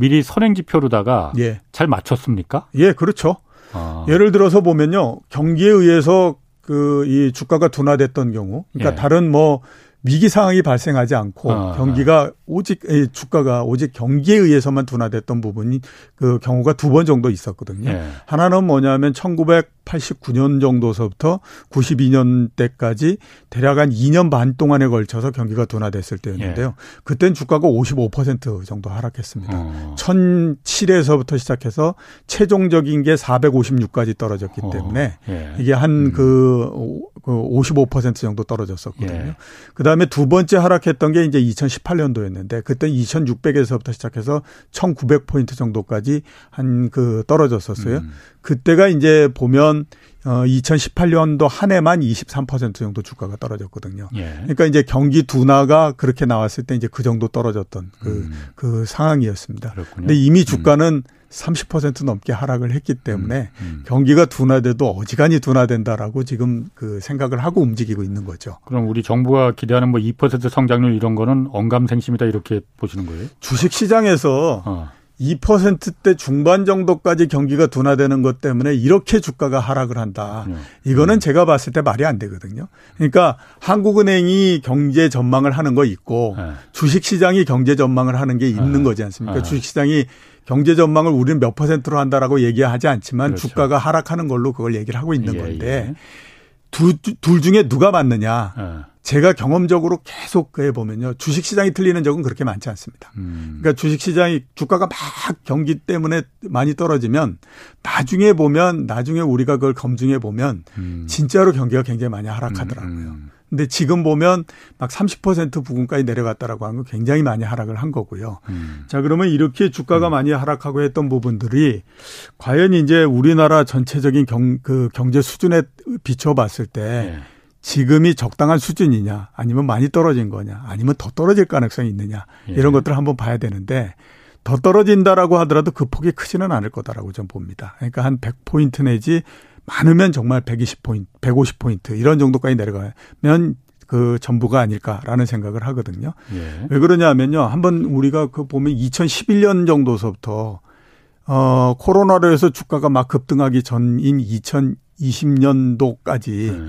Speaker 1: 미리 선행 지표로다가
Speaker 3: 예.
Speaker 1: 잘 맞췄습니까?
Speaker 3: 예, 그렇죠.
Speaker 1: 아.
Speaker 3: 예를 들어서 보면요. 경기에 의해서 그 이 주가가 둔화됐던 경우 그러니까
Speaker 1: 예.
Speaker 3: 다른 뭐 위기 상황이 발생하지 않고
Speaker 1: 아,
Speaker 3: 경기가 오직 이 주가가 오직 경기에 의해서만 둔화됐던 부분이 그 경우가 두 번 정도 있었거든요.
Speaker 1: 예.
Speaker 3: 하나는 뭐냐면 1989년 정도서부터 92년 때까지 대략 한 2년 반 동안에 걸쳐서 경기가 둔화됐을 때였는데요. 그땐 주가가 55% 정도 하락했습니다.
Speaker 1: 어.
Speaker 3: 1007에서부터 시작해서 최종적인 게 456까지 떨어졌기
Speaker 1: 어.
Speaker 3: 때문에
Speaker 1: 예.
Speaker 3: 이게 한
Speaker 1: 음.
Speaker 3: 그, 그55% 정도 떨어졌었거든요.
Speaker 1: 예.
Speaker 3: 그 다음에 두 번째 하락했던 게 이제 2018년도였는데 그때 2600에서부터 시작해서 1900포인트 정도까지 한 그 떨어졌었어요.
Speaker 1: 음.
Speaker 3: 그때가 이제 보면 어 2018년도 한 해만 23% 정도 주가가 떨어졌거든요.
Speaker 1: 예.
Speaker 3: 그러니까 이제 경기 둔화가 그렇게 나왔을 때 이제 그 정도 떨어졌던 그,
Speaker 1: 음.
Speaker 3: 그 상황이었습니다.
Speaker 1: 그렇군요.
Speaker 3: 근데 이미 주가는 30% 넘게 하락을 했기 때문에
Speaker 1: 음.
Speaker 3: 경기가 둔화돼도 어지간히 둔화된다라고 지금 그 생각을 하고 움직이고 있는 거죠.
Speaker 1: 그럼 우리 정부가 기대하는 뭐 2% 성장률 이런 거는 언감생심이다 이렇게 보시는 거예요?
Speaker 3: 주식 시장에서
Speaker 1: 어.
Speaker 3: 2%대 중반 정도까지 경기가 둔화되는 것 때문에 이렇게 주가가 하락을 한다.
Speaker 1: 네.
Speaker 3: 이거는
Speaker 1: 음.
Speaker 3: 제가 봤을 때 말이 안 되거든요. 그러니까 한국은행이 경제 전망을 하는 거 있고
Speaker 1: 네.
Speaker 3: 주식시장이 경제 전망을 하는 게 있는
Speaker 1: 네.
Speaker 3: 거지 않습니까?
Speaker 1: 네.
Speaker 3: 주식시장이 경제 전망을 우리는 몇 퍼센트로 한다라고 얘기하지 않지만
Speaker 1: 그렇죠.
Speaker 3: 주가가 하락하는 걸로 그걸 얘기를 하고 있는
Speaker 1: 예,
Speaker 3: 건데
Speaker 1: 예.
Speaker 3: 두, 둘 중에 누가 맞느냐?
Speaker 1: 예.
Speaker 3: 제가 경험적으로 계속 그해 보면요. 주식 시장이 틀리는 적은 그렇게 많지 않습니다.
Speaker 1: 음.
Speaker 3: 그러니까 주식 시장이 주가가 막 경기 때문에 많이 떨어지면 나중에 보면 나중에 우리가 그걸 검증해 보면
Speaker 1: 음.
Speaker 3: 진짜로 경기가 굉장히 많이 하락하더라고요.
Speaker 1: 음.
Speaker 3: 근데 지금 보면 막 30% 부근까지 내려갔다라고 하는 건 굉장히 많이 하락을 한 거고요.
Speaker 1: 음.
Speaker 3: 자, 그러면 이렇게 주가가 많이 하락하고 했던 부분들이 과연 이제 우리나라 전체적인 경, 그 경제 수준에 비춰봤을 때
Speaker 1: 예.
Speaker 3: 지금이 적당한 수준이냐 아니면 많이 떨어진 거냐 아니면 더 떨어질 가능성이 있느냐
Speaker 1: 예.
Speaker 3: 이런 것들을 한번 봐야 되는데 더 떨어진다라고 하더라도 그 폭이 크지는 않을 거다라고 좀 봅니다. 그러니까 한 100포인트 내지 많으면 정말 120포인트, 150포인트 이런 정도까지 내려가면 그 전부가 아닐까라는 생각을 하거든요.
Speaker 1: 예.
Speaker 3: 왜 그러냐면요. 한번 우리가 그 보면 2011년 정도서부터 어 코로나로 해서 주가가 막 급등하기 전인 2020년도까지
Speaker 1: 예.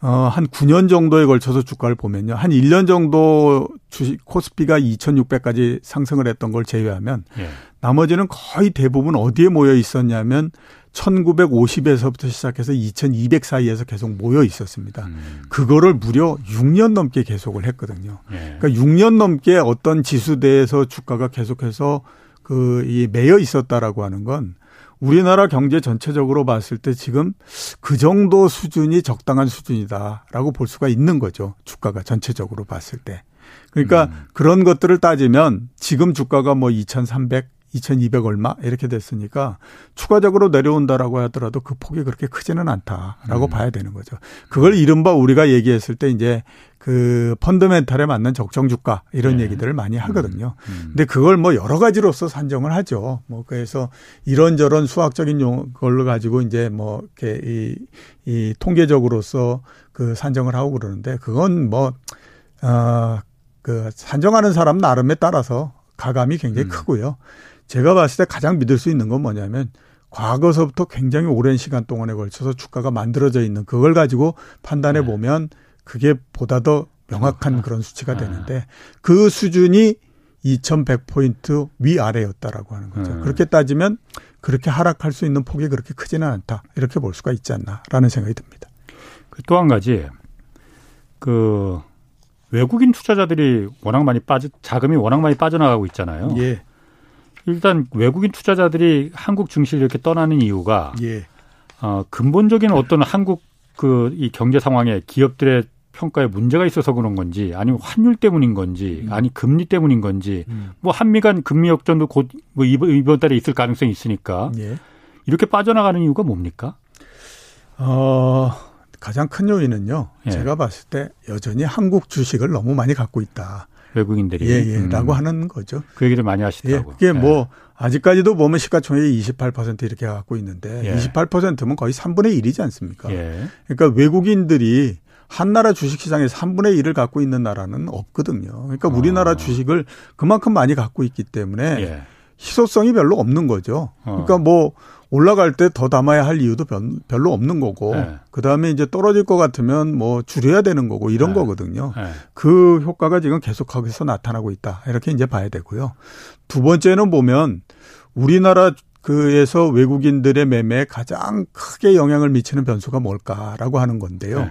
Speaker 3: 어, 한 9년 정도에 걸쳐서 주가를 보면요. 한 1년 정도 주식 코스피가 2,600까지 상승을 했던 걸 제외하면
Speaker 1: 예.
Speaker 3: 나머지는 거의 대부분 어디에 모여 있었냐면 1950에서부터 시작해서 2200 사이에서 계속 모여 있었습니다.
Speaker 1: 음.
Speaker 3: 그거를 무려 6년 넘게 계속을 했거든요.
Speaker 1: 예.
Speaker 3: 그러니까 6년 넘게 어떤 지수대에서 주가가 계속해서 그 이 매여 있었다라고 하는 건 우리나라 경제 전체적으로 봤을 때 지금 그 정도 수준이 적당한 수준이다라고 볼 수가 있는 거죠. 주가가 전체적으로 봤을 때. 그러니까
Speaker 1: 음.
Speaker 3: 그런 것들을 따지면 지금 주가가 뭐 2,300, 2,200 얼마 이렇게 됐으니까 추가적으로 내려온다라고 하더라도 그 폭이 그렇게 크지는 않다라고
Speaker 1: 음.
Speaker 3: 봐야 되는 거죠. 그걸 이른바 우리가 얘기했을 때 이제 그 펀더멘탈에 맞는 적정 주가 이런
Speaker 1: 네.
Speaker 3: 얘기들을 많이 하거든요.
Speaker 1: 음.
Speaker 3: 근데 그걸 뭐 여러 가지로서 산정을 하죠. 뭐 그래서 이런저런 수학적인 용 걸로 가지고 이제 뭐 이렇게 이, 이 통계적으로서 그 산정을 하고 그러는데 그건 뭐, 어, 그 산정하는 사람 나름에 따라서 가감이 굉장히
Speaker 1: 음.
Speaker 3: 크고요. 제가 봤을 때 가장 믿을 수 있는 건 뭐냐면 과거서부터 굉장히 오랜 시간 동안에 걸쳐서 주가가 만들어져 있는 그걸 가지고 판단해
Speaker 1: 네.
Speaker 3: 보면 그게 보다 더 명확한 그런 수치가
Speaker 1: 네.
Speaker 3: 되는데 그 수준이 2100포인트 위아래였다라고 하는 거죠.
Speaker 1: 음.
Speaker 3: 그렇게 따지면 그렇게 하락할 수 있는 폭이 그렇게 크지는 않다. 이렇게 볼 수가 있지 않나라는 생각이 듭니다.
Speaker 1: 그 또 한 가지 그 외국인 투자자들이 워낙 많이 빠져 자금이 워낙 많이 빠져나가고 있잖아요.
Speaker 3: 예.
Speaker 1: 일단 외국인 투자자들이 한국 증시를 이렇게 떠나는 이유가
Speaker 3: 예.
Speaker 1: 어, 근본적인 어떤 한국 그 이 경제 상황에 기업들의 평가에 문제가 있어서 그런 건지 아니면 환율 때문인 건지
Speaker 3: 음.
Speaker 1: 아니 금리 때문인 건지
Speaker 3: 음.
Speaker 1: 뭐 한미 간 금리 역전도 곧 뭐 이번, 이번 달에 있을 가능성이 있으니까
Speaker 3: 예.
Speaker 1: 이렇게 빠져나가는 이유가 뭡니까?
Speaker 3: 어, 가장 큰 요인은요.
Speaker 1: 예.
Speaker 3: 제가 봤을 때 여전히 한국 주식을 너무 많이 갖고 있다.
Speaker 1: 외국인들이
Speaker 3: 예, 예.
Speaker 1: 음,
Speaker 3: 라고 하는 거죠.
Speaker 1: 그 얘기를 많이
Speaker 3: 예.
Speaker 1: 하시더라고요.
Speaker 3: 그게 뭐 아직까지도 보면 시가총액이 28% 이렇게 갖고 있는데
Speaker 1: 예.
Speaker 3: 28%면 거의 3분의 1이지 않습니까?
Speaker 1: 예.
Speaker 3: 그러니까 외국인들이 한 나라 주식시장에서 3분의 1을 갖고 있는 나라는 없거든요. 그러니까 우리나라
Speaker 1: 아.
Speaker 3: 주식을 그만큼 많이 갖고 있기 때문에
Speaker 1: 예.
Speaker 3: 희소성이 별로 없는 거죠.
Speaker 1: 어.
Speaker 3: 그러니까 뭐 올라갈 때 더 담아야 할 이유도 별- 별로 없는 거고
Speaker 1: 네.
Speaker 3: 그다음에 이제 떨어질 것 같으면 뭐 줄여야 되는 거고 이런
Speaker 1: 네.
Speaker 3: 거거든요.
Speaker 1: 예.
Speaker 3: 그 효과가 지금 계속해서 나타나고 있다. 이렇게 이제 봐야 되고요. 두 번째는 보면 우리나라 그에서 외국인들의 매매에 가장 크게 영향을 미치는 변수가 뭘까라고 하는 건데요.
Speaker 1: 네.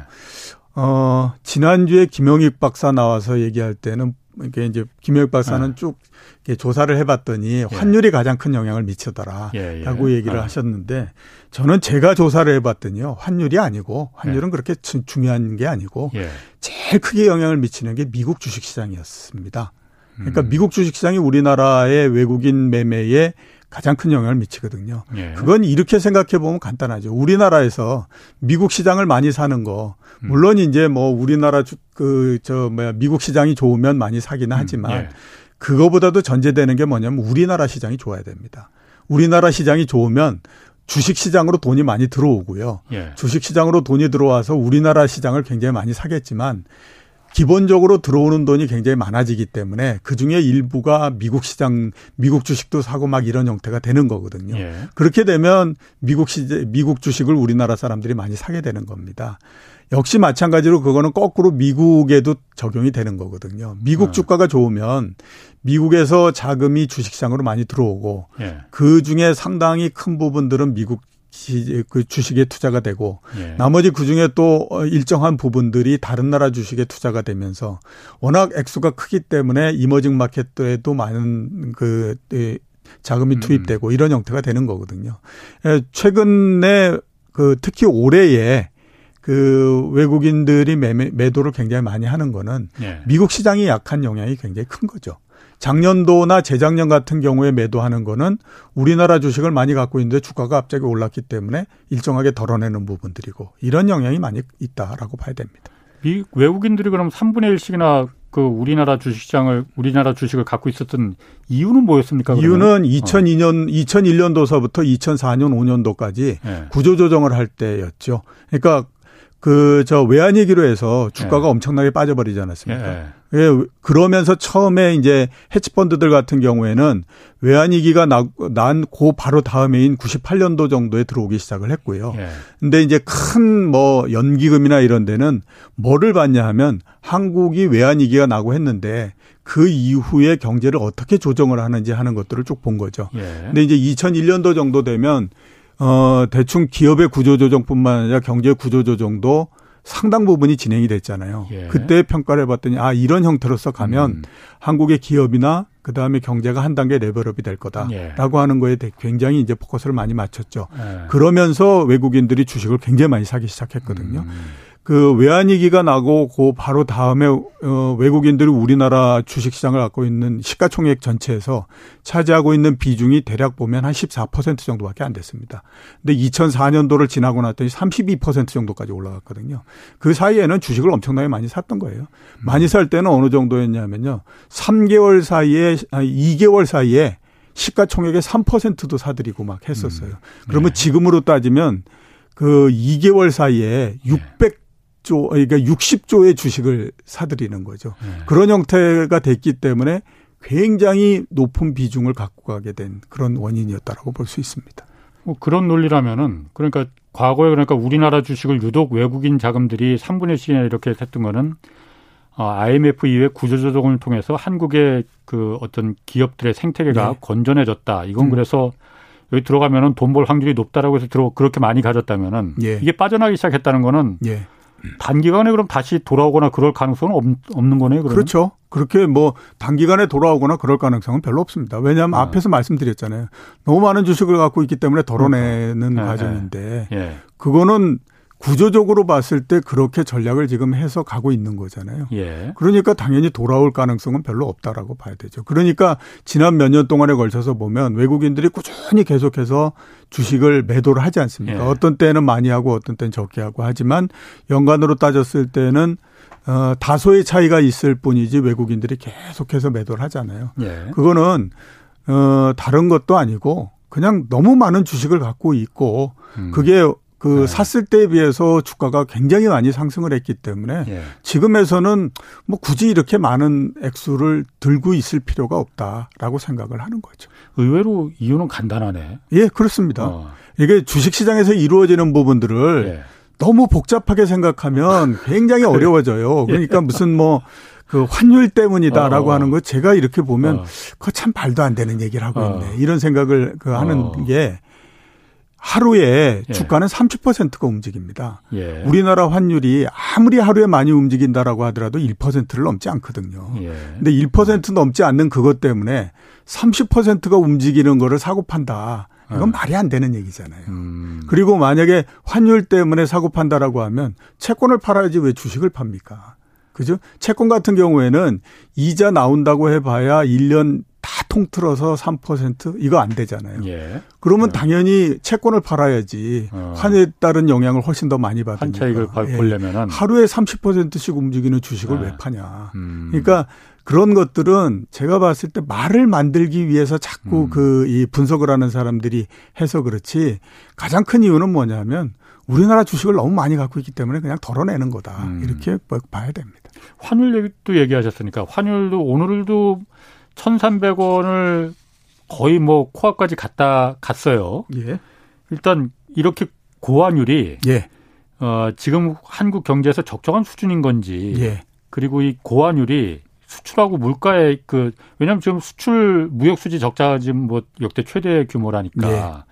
Speaker 3: 어, 지난주에 김영익 박사 나와서 얘기할 때는 이게 이제 김영익 박사는
Speaker 1: 네.
Speaker 3: 쭉 이렇게 조사를 해봤더니 환율이 가장 큰 영향을 미치더라.
Speaker 1: 예, 예.
Speaker 3: 라고 얘기를
Speaker 1: 아.
Speaker 3: 하셨는데 저는 제가 조사를 해봤더니요. 환율이 아니고 환율은 그렇게 주- 중요한 게 아니고
Speaker 1: 예.
Speaker 3: 제일 크게 영향을 미치는 게 미국 주식시장이었습니다. 그러니까
Speaker 1: 음.
Speaker 3: 미국 주식시장이 우리나라의 외국인 매매에 가장 큰 영향을 미치거든요.
Speaker 1: 예.
Speaker 3: 그건 이렇게 생각해 보면 간단하죠. 우리나라에서 미국 시장을 많이 사는 거,
Speaker 1: 음.
Speaker 3: 물론 이제 뭐 우리나라 그 저 뭐야 미국 시장이 좋으면 많이 사기는 하지만
Speaker 1: 예.
Speaker 3: 그거보다도 전제되는 게 뭐냐면 우리나라 시장이 좋아야 됩니다. 우리나라 시장이 좋으면 주식 시장으로 돈이 많이 들어오고요.
Speaker 1: 예.
Speaker 3: 주식 시장으로 돈이 들어와서 우리나라 시장을 굉장히 많이 사겠지만 기본적으로 들어오는 돈이 굉장히 많아지기 때문에 그 중에 일부가 미국 시장, 미국 주식도 사고 막 이런 형태가 되는 거거든요. 예. 그렇게 되면 미국 시 미국 주식을 우리나라 사람들이 많이 사게 되는 겁니다. 역시 마찬가지로 그거는 거꾸로 미국에도 적용이 되는 거거든요. 미국 네. 주가가 좋으면 미국에서 자금이 주식시장으로 많이 들어오고 예. 그 중에 상당히 큰 부분들은 미국 그 주식에 투자가 되고 예. 나머지 그 중에 또 일정한 부분들이 다른 나라 주식에 투자가 되면서 워낙 액수가 크기 때문에 이머징 마켓에도 많은 그 자금이 음. 투입되고 이런 형태가 되는 거거든요. 예, 최근에 그 특히 올해에 그 외국인들이 매, 매도를 굉장히 많이 하는 거는 예. 미국 시장이 약한 영향이 굉장히 큰 거죠. 작년도나 재작년 같은 경우에 매도하는 거는 우리나라 주식을 많이 갖고 있는데 주가가 갑자기 올랐기 때문에 일정하게 덜어내는 부분들이고 이런 영향이 많이 있다라고 봐야 됩니다.
Speaker 1: 미 외국인들이 그럼 3분의 1씩이나 그 우리나라 주식시장을 우리나라 주식을 갖고 있었던 이유는 뭐였습니까?
Speaker 3: 그러면? 이유는 2002년 어. 2001년도서부터 2004년 5년도까지 네. 구조 조정을 할 때였죠. 그러니까 그 저 외환위기로 해서 주가가 네. 엄청나게 빠져버리지 않았습니까? 네. 예, 그러면서 처음에 이제 헤지펀드들 같은 경우에는 외환위기가 난고 바로 다음해인 98년도 정도에 들어오기 시작을 했고요. 예. 근데 이제 큰 뭐 연기금이나 이런 데는 뭐를 봤냐 하면 한국이 외환위기가 나고 했는데 그 이후에 경제를 어떻게 조정을 하는지 하는 것들을 쭉 본 거죠. 예. 근데 이제 2001년도 정도 되면 어, 대충 기업의 구조조정뿐만 아니라 경제 구조조정도 상당 부분이 진행이 됐잖아요. 예. 그때 평가를 해봤더니 아 이런 형태로서 가면 음. 한국의 기업이나 그 다음에 경제가 한 단계 레벨업이 될 거다라고 예. 하는 거에 굉장히 이제 포커스를 많이 맞췄죠. 예. 그러면서 외국인들이 주식을 굉장히 많이 사기 시작했거든요. 음. 그 외환위기가 나고 그 바로 다음에 어 외국인들이 우리나라 주식시장을 갖고 있는 시가총액 전체에서 차지하고 있는 비중이 대략 보면 한 14% 정도밖에 안 됐습니다. 근데 2004년도를 지나고 났더니 32% 정도까지 올라갔거든요. 그 사이에는 주식을 엄청나게 많이 샀던 거예요. 많이 살 때는 어느 정도였냐면요. 3개월 사이에 아니 2개월 사이에 시가총액의 3%도 사들이고 막 했었어요. 그러면 네. 지금으로 따지면 그 2개월 사이에 600 60조, 그러니까 60조의 주식을 사들이는 거죠. 네. 그런 형태가 됐기 때문에 굉장히 높은 비중을 갖고 가게 된 그런 원인이었다라고 볼 수 있습니다.
Speaker 1: 뭐 그런 논리라면은 그러니까 과거에 그러니까 우리나라 주식을 유독 외국인 자금들이 3분의 1씩이나 이렇게 했던 거는 IMF 어, 이후에 구조조정을 통해서 한국의 그 어떤 기업들의 생태계가 네. 건전해졌다. 이건 음. 그래서 여기 들어가면은 돈 벌 확률이 높다라고 해서 들어 그렇게 많이 가졌다면은 예. 이게 빠져나기 시작했다는 거는 예. 단기간에 그럼 다시 돌아오거나 그럴 가능성은 없, 는 거네요. 그러면?
Speaker 3: 그렇죠. 그렇게 뭐 단기간에 돌아오거나 그럴 가능성은 별로 없습니다. 왜냐하면 아. 앞에서 말씀드렸잖아요. 너무 많은 주식을 갖고 있기 때문에 덜어내는 그러니까. 과정인데 예. 그거는 구조적으로 봤을 때 그렇게 전략을 지금 해서 가고 있는 거잖아요. 예. 그러니까 당연히 돌아올 가능성은 별로 없다라고 봐야 되죠. 그러니까 지난 몇 년 동안에 걸쳐서 보면 외국인들이 꾸준히 계속해서 주식을 매도를 하지 않습니까? 예. 어떤 때는 많이 하고 어떤 때는 적게 하고 하지만 연간으로 따졌을 때는 어, 다소의 차이가 있을 뿐이지 외국인들이 계속해서 매도를 하잖아요. 예. 그거는 어, 다른 것도 아니고 그냥 너무 많은 주식을 갖고 있고 음. 그게 그 네. 샀을 때에 비해서 주가가 굉장히 많이 상승을 했기 때문에 예. 지금에서는 뭐 굳이 이렇게 많은 액수를 들고 있을 필요가 없다라고 생각을 하는 거죠.
Speaker 1: 의외로 이유는 간단하네.
Speaker 3: 예, 그렇습니다. 어. 이게 주식 시장에서 이루어지는 부분들을 예. 너무 복잡하게 생각하면 [LAUGHS] 굉장히 어려워져요. 그러니까 무슨 뭐 그 환율 때문이다라고 어. 하는 거 제가 이렇게 보면 어. 그거 참 말도 안 되는 얘기를 하고 어. 있네. 이런 생각을 그 하는 어. 게 하루에 예. 주가는 30%가 움직입니다. 예. 우리나라 환율이 아무리 하루에 많이 움직인다라고 하더라도 1%를 넘지 않거든요. 예. 근데 1% 넘지 않는 그것 때문에 30%가 움직이는 거를 사고 판다. 이건 어. 말이 안 되는 얘기잖아요. 음. 그리고 만약에 환율 때문에 사고 판다라고 하면 채권을 팔아야지 왜 주식을 팝니까? 그죠? 채권 같은 경우에는 이자 나온다고 해봐야 1년 다 통틀어서 3% 이거 안 되잖아요. 예. 그러면 네. 당연히 채권을 팔아야지 어. 환에 따른 영향을 훨씬 더 많이 받으니까.
Speaker 1: 환차익을 예. 보려면은
Speaker 3: 하루에 30%씩 움직이는 주식을 네. 왜 파냐. 음. 그러니까 그런 것들은 제가 봤을 때 말을 만들기 위해서 자꾸 음. 그이 분석을 하는 사람들이 해서 그렇지 가장 큰 이유는 뭐냐면 우리나라 주식을 너무 많이 갖고 있기 때문에 그냥 덜어내는 거다. 음. 이렇게 봐야 됩니다.
Speaker 1: 환율도 얘기하셨으니까 환율도 오늘도 1,300원을 거의 뭐 코앞까지 갔다 갔어요.
Speaker 3: 예.
Speaker 1: 일단 이렇게 고환율이
Speaker 3: 예.
Speaker 1: 어, 지금 한국 경제에서 적정한 수준인 건지
Speaker 3: 예.
Speaker 1: 그리고 이 고환율이 수출하고 물가의 그 왜냐하면 지금 수출 무역 수지 적자가 지금 뭐 역대 최대 규모라니까
Speaker 3: 예.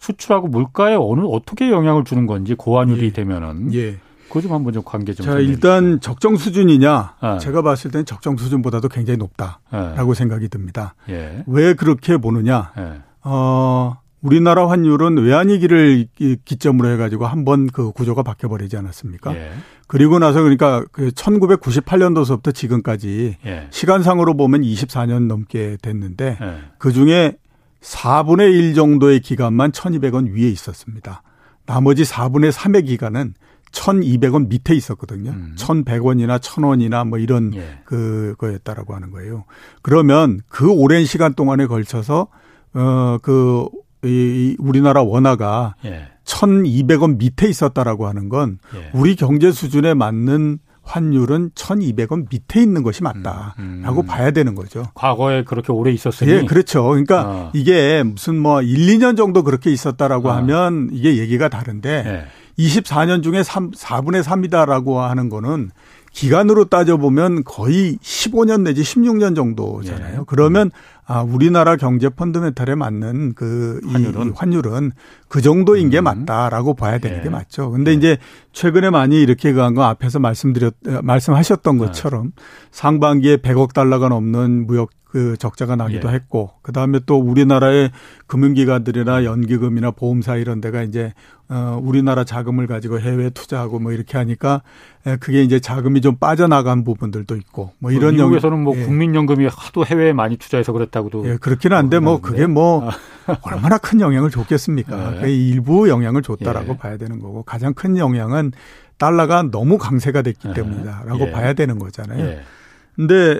Speaker 1: 수출하고 물가에 어느 어떻게 영향을 주는 건지 고환율이
Speaker 3: 예.
Speaker 1: 되면은
Speaker 3: 예.
Speaker 1: 그거 좀 한번 좀 관계 좀
Speaker 3: 자, 일단 적정 수준이냐?
Speaker 1: 네.
Speaker 3: 제가 봤을 때는 적정 수준보다도 굉장히 높다라고
Speaker 1: 주시죠.
Speaker 3: 생각이 듭니다.
Speaker 1: 예. 예.
Speaker 3: 왜 그렇게 보느냐?
Speaker 1: 예.
Speaker 3: 어, 우리나라 환율은 외환위기를 이- 기점으로 해가지고 한 번 그 구조가 바뀌어버리지 않았습니까?
Speaker 1: 예.
Speaker 3: 그리고 나서 그러니까 그 1998년도서부터 지금까지
Speaker 1: 예.
Speaker 3: 시간상으로 보면 24년 넘게 됐는데
Speaker 1: 예.
Speaker 3: 그 중에 4분의 1 정도의 기간만 1200원 위에 있었습니다. 나머지 4분의 3의 기간은 1200원 밑에 있었거든요.
Speaker 1: 음.
Speaker 3: 1100원이나 1000원이나 뭐 이런
Speaker 1: 예.
Speaker 3: 그 거였다라고 하는 거예요. 그러면 그 오랜 시간 동안에 걸쳐서 어그 이 우리나라 원화가
Speaker 1: 예.
Speaker 3: 1200원 밑에 있었다라고 하는 건
Speaker 1: 예.
Speaker 3: 우리 경제 수준에 맞는 환율은 1200원 밑에 있는 것이 맞다라고
Speaker 1: 음, 음.
Speaker 3: 봐야 되는 거죠.
Speaker 1: 과거에 그렇게 오래 있었으니
Speaker 3: 예, 그렇죠. 그러니까
Speaker 1: 어.
Speaker 3: 이게 무슨 뭐 1, 2년 정도 그렇게 있었다라고
Speaker 1: 어.
Speaker 3: 하면 이게 얘기가 다른데
Speaker 1: 예.
Speaker 3: 24년 중에 3, 4분의 3이다라고 하는 거는 기간으로 따져보면 거의 15년 내지 16년 정도잖아요.
Speaker 1: 예.
Speaker 3: 그러면 아, 우리나라 경제 펀드멘탈에 맞는 그 이-
Speaker 1: 환율은?
Speaker 3: 이 환율은 그 정도인 게
Speaker 1: 음.
Speaker 3: 맞다라고 봐야 되는
Speaker 1: 예.
Speaker 3: 게 맞죠. 근데 이제 최근에 많이 이렇게 간거 앞에서 말씀드렸, 어, 말씀하셨던
Speaker 1: 네.
Speaker 3: 것처럼 상반기에 100억 달러가 넘는 무역 그 적자가 나기도
Speaker 1: 예.
Speaker 3: 했고 그다음에 또 우리나라의 금융기관들이나 연기금이나 보험사 이런 데가 이제 어 우리나라 자금을 가지고 해외 투자하고 뭐 이렇게 하니까 에, 그게 이제 자금이 좀 빠져나간 부분들도 있고 뭐 이런 영-
Speaker 1: 미국에서는 뭐
Speaker 3: 예.
Speaker 1: 국민연금이 하도 해외에 많이 투자해서 그랬다고도
Speaker 3: 예, 그렇긴 한데 뭐. 그게 뭐 [LAUGHS] 얼마나 큰 영향을 줬겠습니까?
Speaker 1: 예.
Speaker 3: 그 일부 영향을 줬다라고
Speaker 1: 예.
Speaker 3: 봐야 되는 거고 가장 큰 영향은 달러가 너무 강세가 됐기
Speaker 1: 예.
Speaker 3: 때문이다라고
Speaker 1: 예.
Speaker 3: 봐야 되는 거잖아요.
Speaker 1: 예.
Speaker 3: 근데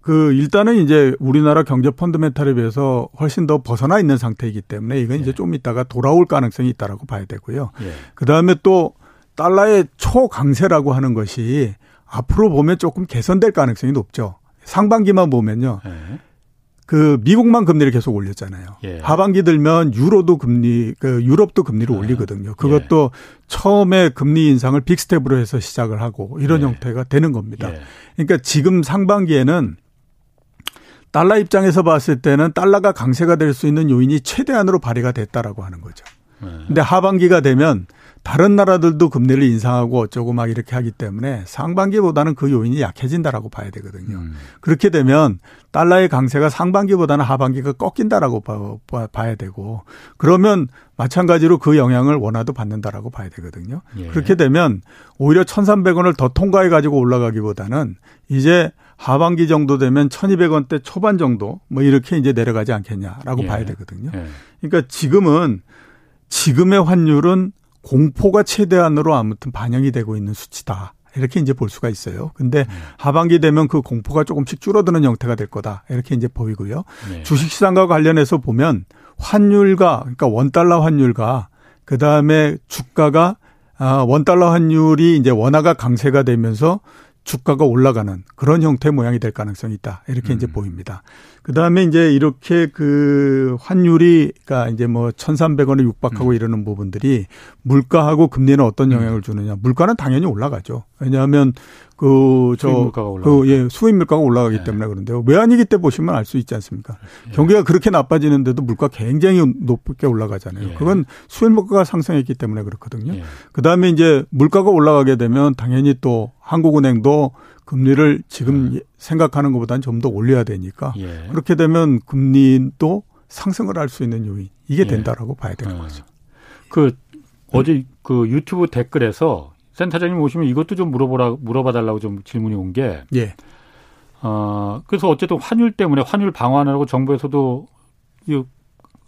Speaker 3: 그 일단은 이제 우리나라 경제 펀드멘탈에 비해서 훨씬 더 벗어나 있는 상태이기 때문에 이건 이제
Speaker 1: 예.
Speaker 3: 좀 있다가 돌아올 가능성이 있다라고 봐야 되고요.
Speaker 1: 예.
Speaker 3: 그 다음에 또 달러의 초강세라고 하는 것이 앞으로 보면 조금 개선될 가능성이 높죠. 상반기만 보면요.
Speaker 1: 예.
Speaker 3: 그 미국만 금리를 계속 올렸잖아요.
Speaker 1: 예.
Speaker 3: 하반기 들면 유로도 금리, 그 유럽도 금리를
Speaker 1: 아,
Speaker 3: 올리거든요. 그것도 처음에 금리 인상을 빅스텝으로 해서 시작을 하고 이런
Speaker 1: 예.
Speaker 3: 형태가 되는 겁니다.
Speaker 1: 예.
Speaker 3: 그러니까 지금 상반기에는 달러 입장에서 봤을 때는 달러가 강세가 될 수 있는 요인이 최대한으로 발휘가 됐다라고 하는 거죠.
Speaker 1: 예.
Speaker 3: 근데 하반기가 되면 다른 나라들도 금리를 인상하고 어쩌고 막 이렇게 하기 때문에 상반기보다는 그 요인이 약해진다라고 봐야 되거든요.
Speaker 1: 음.
Speaker 3: 그렇게 되면 달러의 강세가 상반기보다는 하반기가 꺾인다라고 봐야 되고 그러면 마찬가지로 그 영향을 원화도 받는다라고 봐야 되거든요.
Speaker 1: 예.
Speaker 3: 그렇게 되면 오히려 1,300원을 더 통과해 가지고 올라가기보다는 이제 하반기 정도 되면 1,200원대 초반 정도 뭐 이렇게 이제 내려가지 않겠냐라고
Speaker 1: 예.
Speaker 3: 봐야 되거든요.
Speaker 1: 예.
Speaker 3: 그러니까 지금은 지금의 환율은 공포가 최대한으로 아무튼 반영이 되고 있는 수치다. 이렇게 이제 볼 수가 있어요. 근데
Speaker 1: 음.
Speaker 3: 하반기 되면 그 공포가 조금씩 줄어드는 형태가 될 거다. 이렇게 이제 보이고요.
Speaker 1: 예.
Speaker 3: 주식 시장과 관련해서 보면 환율과 그러니까 원달러 환율과 그다음에 주가가 아 원달러 환율이 이제 원화가 강세가 되면서 주가가 올라가는 그런 형태의 모양이 될 가능성이 있다. 이렇게 이제
Speaker 1: 음.
Speaker 3: 보입니다. 그 다음에 이제 이렇게 그 환율이가 이제 뭐 1,300원에 육박하고
Speaker 1: 음.
Speaker 3: 이러는 부분들이 물가하고 금리는 어떤 영향을 주느냐. 물가는 당연히 올라가죠. 왜냐하면 그 저
Speaker 1: 수입 물가가.
Speaker 3: 그 예, 수입 물가가 올라가기
Speaker 1: 네.
Speaker 3: 때문에 그런데요. 외환위기 때 보시면 알 수 있지 않습니까? 경기가 그렇게 나빠지는데도 물가 굉장히 높게 올라가잖아요.
Speaker 1: 예.
Speaker 3: 그건 수입 물가가 상승했기 때문에 그렇거든요.
Speaker 1: 예.
Speaker 3: 그다음에 이제 물가가 올라가게 되면 당연히 또 한국은행도 금리를 지금
Speaker 1: 네.
Speaker 3: 생각하는 것보다는 좀 더 올려야 되니까
Speaker 1: 예.
Speaker 3: 그렇게 되면 금리도 상승을 할 수 있는 요인 이게
Speaker 1: 예.
Speaker 3: 된다라고 봐야 되는
Speaker 1: 어.
Speaker 3: 거죠.
Speaker 1: 그 어제 그 유튜브 댓글에서 센터장님 오시면 이것도 좀 물어보라 물어봐 달라고 좀 질문이 온 게
Speaker 3: 예.
Speaker 1: 어, 그래서 어쨌든 환율 때문에 환율 방어하느라고 정부에서도 이한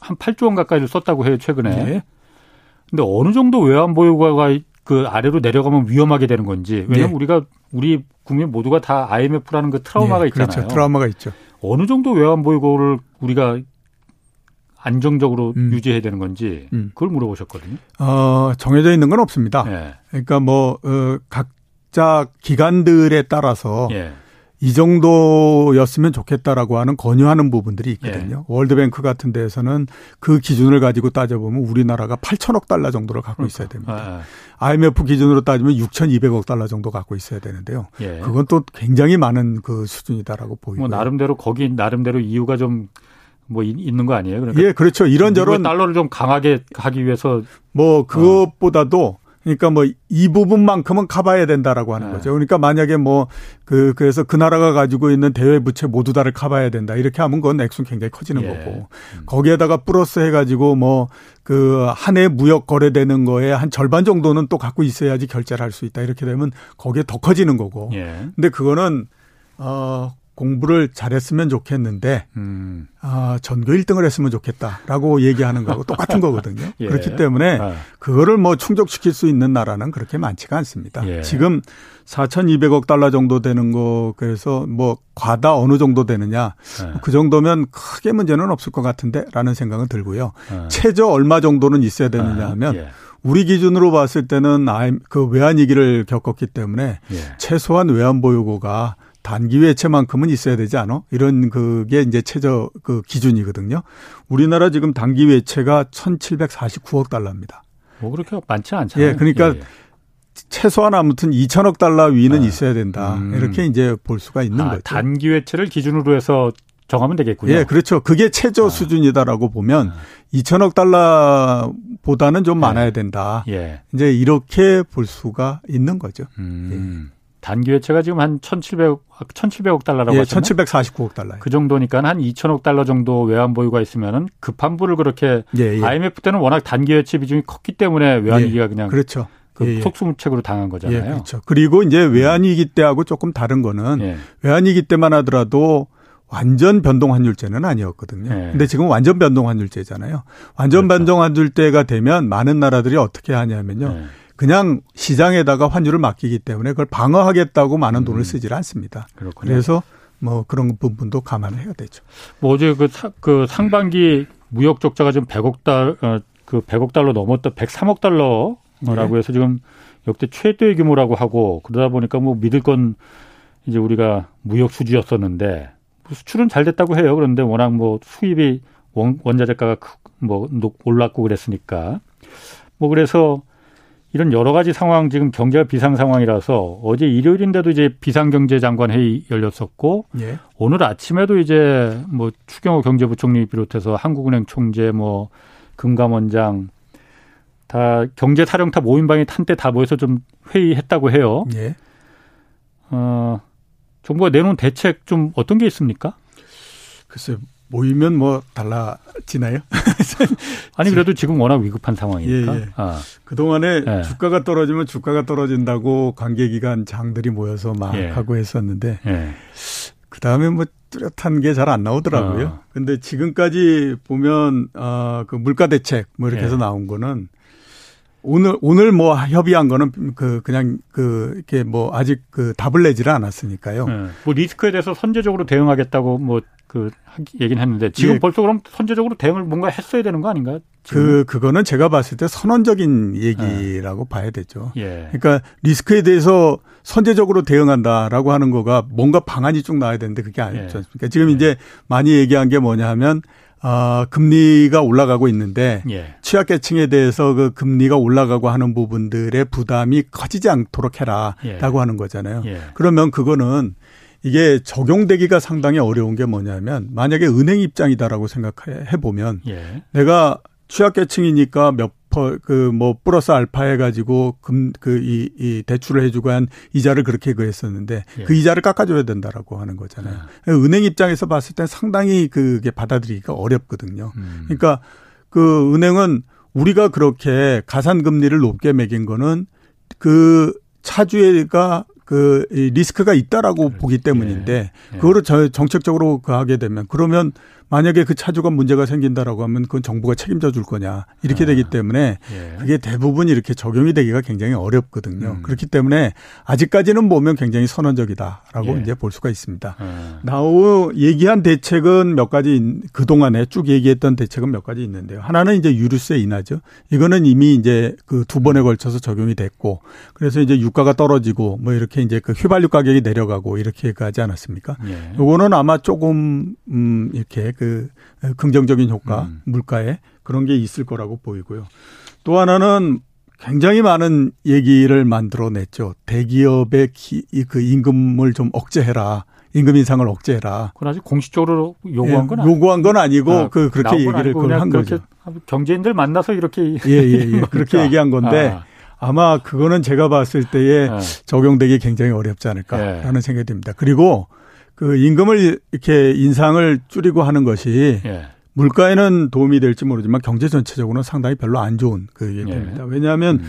Speaker 1: 8조 원 가까이를 썼다고 해요, 최근에.
Speaker 3: 예.
Speaker 1: 근데 어느 정도 외환 보유고가 그 아래로 내려가면 위험하게 되는 건지. 왜냐면
Speaker 3: 네.
Speaker 1: 우리가 우리 국민 모두가 다 IMF라는 그 트라우마가
Speaker 3: 예,
Speaker 1: 있잖아요.
Speaker 3: 그렇죠. 트라우마가 있죠.
Speaker 1: 어느 정도 외환 보유고를 우리가 안정적으로
Speaker 3: 음.
Speaker 1: 유지해야 되는 건지
Speaker 3: 음.
Speaker 1: 그걸 물어보셨거든요.
Speaker 3: 어, 정해져 있는 건 없습니다.
Speaker 1: 예.
Speaker 3: 그러니까 뭐, 어, 각 적자 기간들에 따라서
Speaker 1: 예.
Speaker 3: 이 정도였으면 좋겠다라고 하는 권유하는 부분들이 있거든요.
Speaker 1: 예.
Speaker 3: 월드뱅크 같은 데에서는 그 기준을 가지고 따져보면 우리나라가 8천억 달러 정도를 갖고 있어야 됩니다.
Speaker 1: 아,
Speaker 3: IMF 기준으로 따지면 6,200억 달러 정도 갖고 있어야 되는데요.
Speaker 1: 예.
Speaker 3: 그건 또 굉장히 많은 그 수준이다라고 보이고.
Speaker 1: 뭐 나름대로 거기 나름대로 이유가 좀뭐 있는 거 아니에요? 그러니까
Speaker 3: 예, 그렇죠. 이런저런
Speaker 1: 달러를 좀 강하게 하기 위해서
Speaker 3: 뭐 그것보다도 그러니까 뭐 이 부분만큼은 가봐야 된다라고 하는
Speaker 1: 네.
Speaker 3: 거죠. 그러니까 만약에 뭐 그 그래서 그 나라가 가지고 있는 대외 부채 모두 다를 가봐야 된다 이렇게 하면 그건 액수는 굉장히 커지는
Speaker 1: 예.
Speaker 3: 거고 거기에다가 플러스 해가지고 뭐 그 한 해 무역 거래되는 거에 한 절반 정도는 또 갖고 있어야지 결제를 할 수 있다 이렇게 되면 거기에 더 커지는 거고.
Speaker 1: 예.
Speaker 3: 근데 그거는 어 공부를 잘했으면 좋겠는데
Speaker 1: 음.
Speaker 3: 아, 전교 1등을 했으면 좋겠다라고 얘기하는 거하고 똑같은 거거든요. [LAUGHS]
Speaker 1: 예.
Speaker 3: 그렇기 때문에
Speaker 1: 아.
Speaker 3: 그거를 뭐 충족시킬 수 있는 나라는 그렇게 많지가 않습니다.
Speaker 1: 예.
Speaker 3: 지금 4,200억 달러 정도 되는 거 그래서 뭐 과다 어느 정도 되느냐
Speaker 1: 예.
Speaker 3: 그 정도면 크게 문제는 없을 것 같은데라는 생각은 들고요.
Speaker 1: 아.
Speaker 3: 최저 얼마 정도는 있어야 되느냐
Speaker 1: 아,
Speaker 3: 하면
Speaker 1: 예.
Speaker 3: 우리 기준으로 봤을 때는 그 외환 위기를 겪었기 때문에
Speaker 1: 예.
Speaker 3: 최소한 외환 보유고가 단기 외채만큼은 있어야 되지 않아? 이런 그게 이제 최저 그 기준이거든요. 우리나라 지금 단기 외채가 1,749억 달러입니다.
Speaker 1: 뭐 그렇게 많지 않잖아요.
Speaker 3: 예, 그러니까 최소한 아무튼 2천억 달러 위는
Speaker 1: 아.
Speaker 3: 있어야 된다.
Speaker 1: 음.
Speaker 3: 이렇게 이제 볼 수가 있는
Speaker 1: 아,
Speaker 3: 거죠.
Speaker 1: 단기 외채를 기준으로 해서 정하면 되겠군요.
Speaker 3: 예, 그렇죠. 그게 최저
Speaker 1: 아.
Speaker 3: 수준이다라고 보면
Speaker 1: 아.
Speaker 3: 2천억 달러보다는 좀
Speaker 1: 네.
Speaker 3: 많아야 된다.
Speaker 1: 예.
Speaker 3: 이제 이렇게 볼 수가 있는 거죠.
Speaker 1: 음. 단기 외채가 지금 한 1,700억 1,700억 달러라고
Speaker 3: 예,
Speaker 1: 하셨나요?
Speaker 3: 1,749억 달러요.
Speaker 1: 그 정도니까 한 2천억 달러 정도 외환 보유가 있으면은 급한 불을 그렇게
Speaker 3: 예, 예.
Speaker 1: IMF 때는 워낙 단기 외채 비중이 컸기 때문에 외환
Speaker 3: 예,
Speaker 1: 위기가 그냥
Speaker 3: 그렇죠.
Speaker 1: 그
Speaker 3: 예, 예.
Speaker 1: 속수무책으로 당한 거잖아요.
Speaker 3: 예, 그렇죠. 그리고 이제 외환 위기 때하고 조금 다른 거는
Speaker 1: 예.
Speaker 3: 외환 위기 때만 하더라도 완전 변동 환율제는 아니었거든요.
Speaker 1: 네.
Speaker 3: 근데 지금 완전 변동 환율제잖아요. 완전
Speaker 1: 그렇죠.
Speaker 3: 변동 환율제가 되면 많은 나라들이 어떻게 하냐면요.
Speaker 1: 예.
Speaker 3: 그냥 시장에다가 환율을 맡기기 때문에 그걸 방어하겠다고 많은
Speaker 1: 음.
Speaker 3: 돈을 쓰질 않습니다.
Speaker 1: 그렇군요.
Speaker 3: 그래서 뭐 그런 부분도 감안을 해야 되죠.
Speaker 1: 뭐 어제 그, 사- 그 상반기 무역 적자가 지금 100억 달, 어, 그 100억 달러 넘었다, 103억 달러라고
Speaker 3: 네.
Speaker 1: 해서 지금 역대 최대의 규모라고 하고 그러다 보니까 뭐 믿을 건 이제 우리가 무역 수지였었는데 뭐 수출은 잘 됐다고 해요. 그런데 워낙 뭐 수입이 원, 원자재가가 크- 뭐 높- 올랐고 그랬으니까 뭐 그래서 이런 여러 가지 상황 지금 경제가 비상 상황이라서 어제 일요일인데도 이제 비상경제장관 회의 열렸었고
Speaker 3: 예.
Speaker 1: 오늘 아침에도 이제 뭐 추경호 경제부총리 비롯해서 한국은행 총재 뭐 금감원장 다 경제 사령탑 5인방이 한때 다 모여서 좀 회의했다고 해요.
Speaker 3: 예.
Speaker 1: 어, 정부가 내놓은 대책 좀 어떤 게 있습니까?
Speaker 3: 글쎄 모이면 뭐 달라지나요? [LAUGHS]
Speaker 1: 아니 그래도 지금 워낙 위급한 상황이니까.
Speaker 3: 예, 예.
Speaker 1: 아,
Speaker 3: 그 동안에
Speaker 1: 예.
Speaker 3: 주가가 떨어지면 주가가 떨어진다고 관계기관 장들이 모여서 막
Speaker 1: 예.
Speaker 3: 하고 했었는데
Speaker 1: 예.
Speaker 3: 그 다음에 뭐 뚜렷한 게 잘 안 나오더라고요.
Speaker 1: 어.
Speaker 3: 근데 지금까지 보면 아그 물가 대책 뭐 이렇게
Speaker 1: 예.
Speaker 3: 해서 나온 거는 오늘 오늘 뭐 협의한 거는 그 그냥 그 이렇게 뭐 아직 그 답을 내지를 않았으니까요.
Speaker 1: 예. 뭐 리스크에 대해서 선제적으로 대응하겠다고 뭐 그 얘기는 했는데 지금
Speaker 3: 예.
Speaker 1: 벌써 그럼 선제적으로 대응을 뭔가 했어야 되는 거 아닌가요? 지금?
Speaker 3: 그 그거는 제가 봤을 때 선언적인 얘기라고 봐야 되죠.
Speaker 1: 예.
Speaker 3: 그러니까 리스크에 대해서 선제적으로 대응한다라고 하는 거가 뭔가 방안이 쭉 나와야 되는데 그게 아니지
Speaker 1: 예.
Speaker 3: 않습니까? 지금 이제 많이 얘기한 게 뭐냐 하면 아, 금리가 올라가고 있는데
Speaker 1: 예.
Speaker 3: 취약계층에 대해서 그 금리가 올라가고 하는 부분들의 부담이 커지지 않도록 해라라고
Speaker 1: 예.
Speaker 3: 하는 거잖아요.
Speaker 1: 예.
Speaker 3: 그러면 그거는 이게 적용되기가 상당히 어려운 게 뭐냐면 만약에 은행 입장이다라고 생각해 보면
Speaker 1: 예.
Speaker 3: 내가 취약계층이니까 몇 퍼, 그, 뭐, 플러스 알파 해가지고, 금, 그, 이, 이 대출을 해주고 한 이자를 그렇게 그 했었는데,
Speaker 1: 예.
Speaker 3: 그 이자를 깎아줘야 된다라고 하는 거잖아요. 은행 입장에서 봤을 때 상당히 그게 받아들이기가 어렵거든요.
Speaker 1: 음.
Speaker 3: 그러니까 그 은행은 우리가 그렇게 가산 금리를 높게 매긴 거는 그 차주가 그이 리스크가 있다라고
Speaker 1: 그렇죠.
Speaker 3: 보기 때문인데
Speaker 1: 예.
Speaker 3: 그거를 저- 정책적으로 그 하게 되면 그러면 만약에 그 차주가 문제가 생긴다라고 하면 그건 정부가 책임져 줄 거냐 이렇게 아. 되기 때문에 예. 그게 대부분 이렇게 적용이 되기가 굉장히 어렵거든요. 음. 그렇기 때문에 아직까지는 보면 굉장히 선언적이다라고 예. 이제 볼 수가 있습니다. 아. 나오 얘기한 대책은 몇 가지 그 동안에 쭉 얘기했던 대책은 몇 가지 있는데요. 하나는 이제 유류세 인하죠. 이거는 이미 이제 그 두 번에 걸쳐서 적용이 됐고 그래서 이제 유가가 떨어지고 뭐 이렇게 이제 그 휘발유 가격이 내려가고 이렇게 가지 않았습니까? 예. 요거는 아마 조금 음 이렇게 그 긍정적인 효과 음. 물가에 그런 게 있을 거라고 보이고요. 또 하나는 굉장히 많은 얘기를 만들어냈죠. 대기업의 기, 그 임금을 좀 억제해라. 임금 인상을 억제해라.
Speaker 1: 그건 아직 공식적으로 요구한 건
Speaker 3: 예, 요구한 건 아니고 아, 그 그렇게 얘기를 그걸 한 거죠.
Speaker 1: 경제인들 만나서 이렇게
Speaker 3: 예 예 예, 예. 그렇게 얘기한 건데 아. 마 그거는 제가 봤을 때에 아. 적용되기 굉장히 어렵지 않을까라는 예. 생각이 듭니다. 그리고 그 임금을 이렇게 인상을 줄이고 하는 것이 예. 물가에는 도움이 될지 모르지만 경제 전체적으로는 상당히 별로 안 좋은 그게 예. 됩니다. 왜냐하면